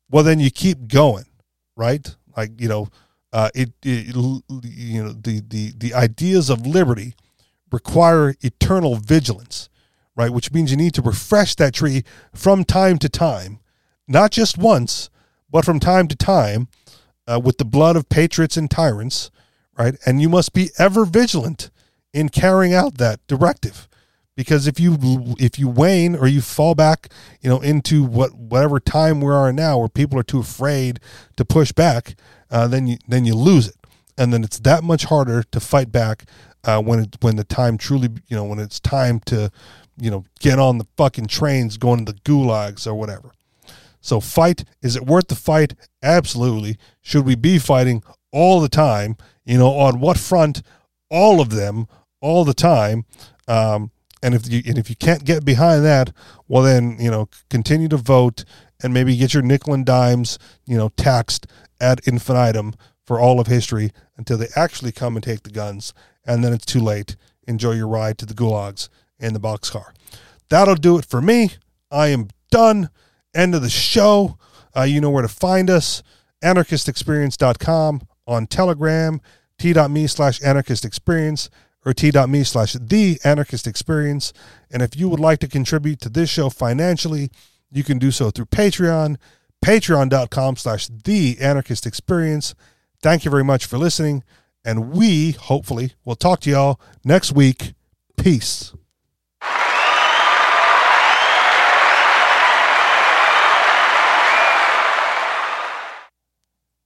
Well, then you keep going, right? Like you know, uh, it, it you know the the the ideas of liberty require eternal vigilance right? Which means you need to refresh that tree from time to time, not just once, but from time to time uh, with the blood of patriots and tyrants, right? And you must be ever vigilant in carrying out that directive. Because if you if you wane or you fall back, you know, into what whatever time we are now, where people are too afraid to push back, uh, then you then you lose it, and then it's that much harder to fight back uh, when it when the time truly you know when it's time to you know, get on the fucking trains going to the gulags or whatever. So, fight. Is it worth the fight? Absolutely. Should we be fighting all the time? You know, on what front? All of them, all the time. Um, and if you and if you can't get behind that, well, then you know, continue to vote and maybe get your nickel and dimes, you know, taxed ad infinitum for all of history until they actually come and take the guns, and then it's too late. Enjoy your ride to the gulags in the boxcar. That'll do it for me. I am done. End of the show. Uh, you know where to find us anarchistexperience.com on Telegram, t.me slash anarchist experience, or t.me slash the anarchist experience. And if you would like to contribute to this show financially, you can do so through Patreon, patreon.com slash the anarchist experience. Thank you very much for listening. And we hopefully will talk to y'all next week. Peace.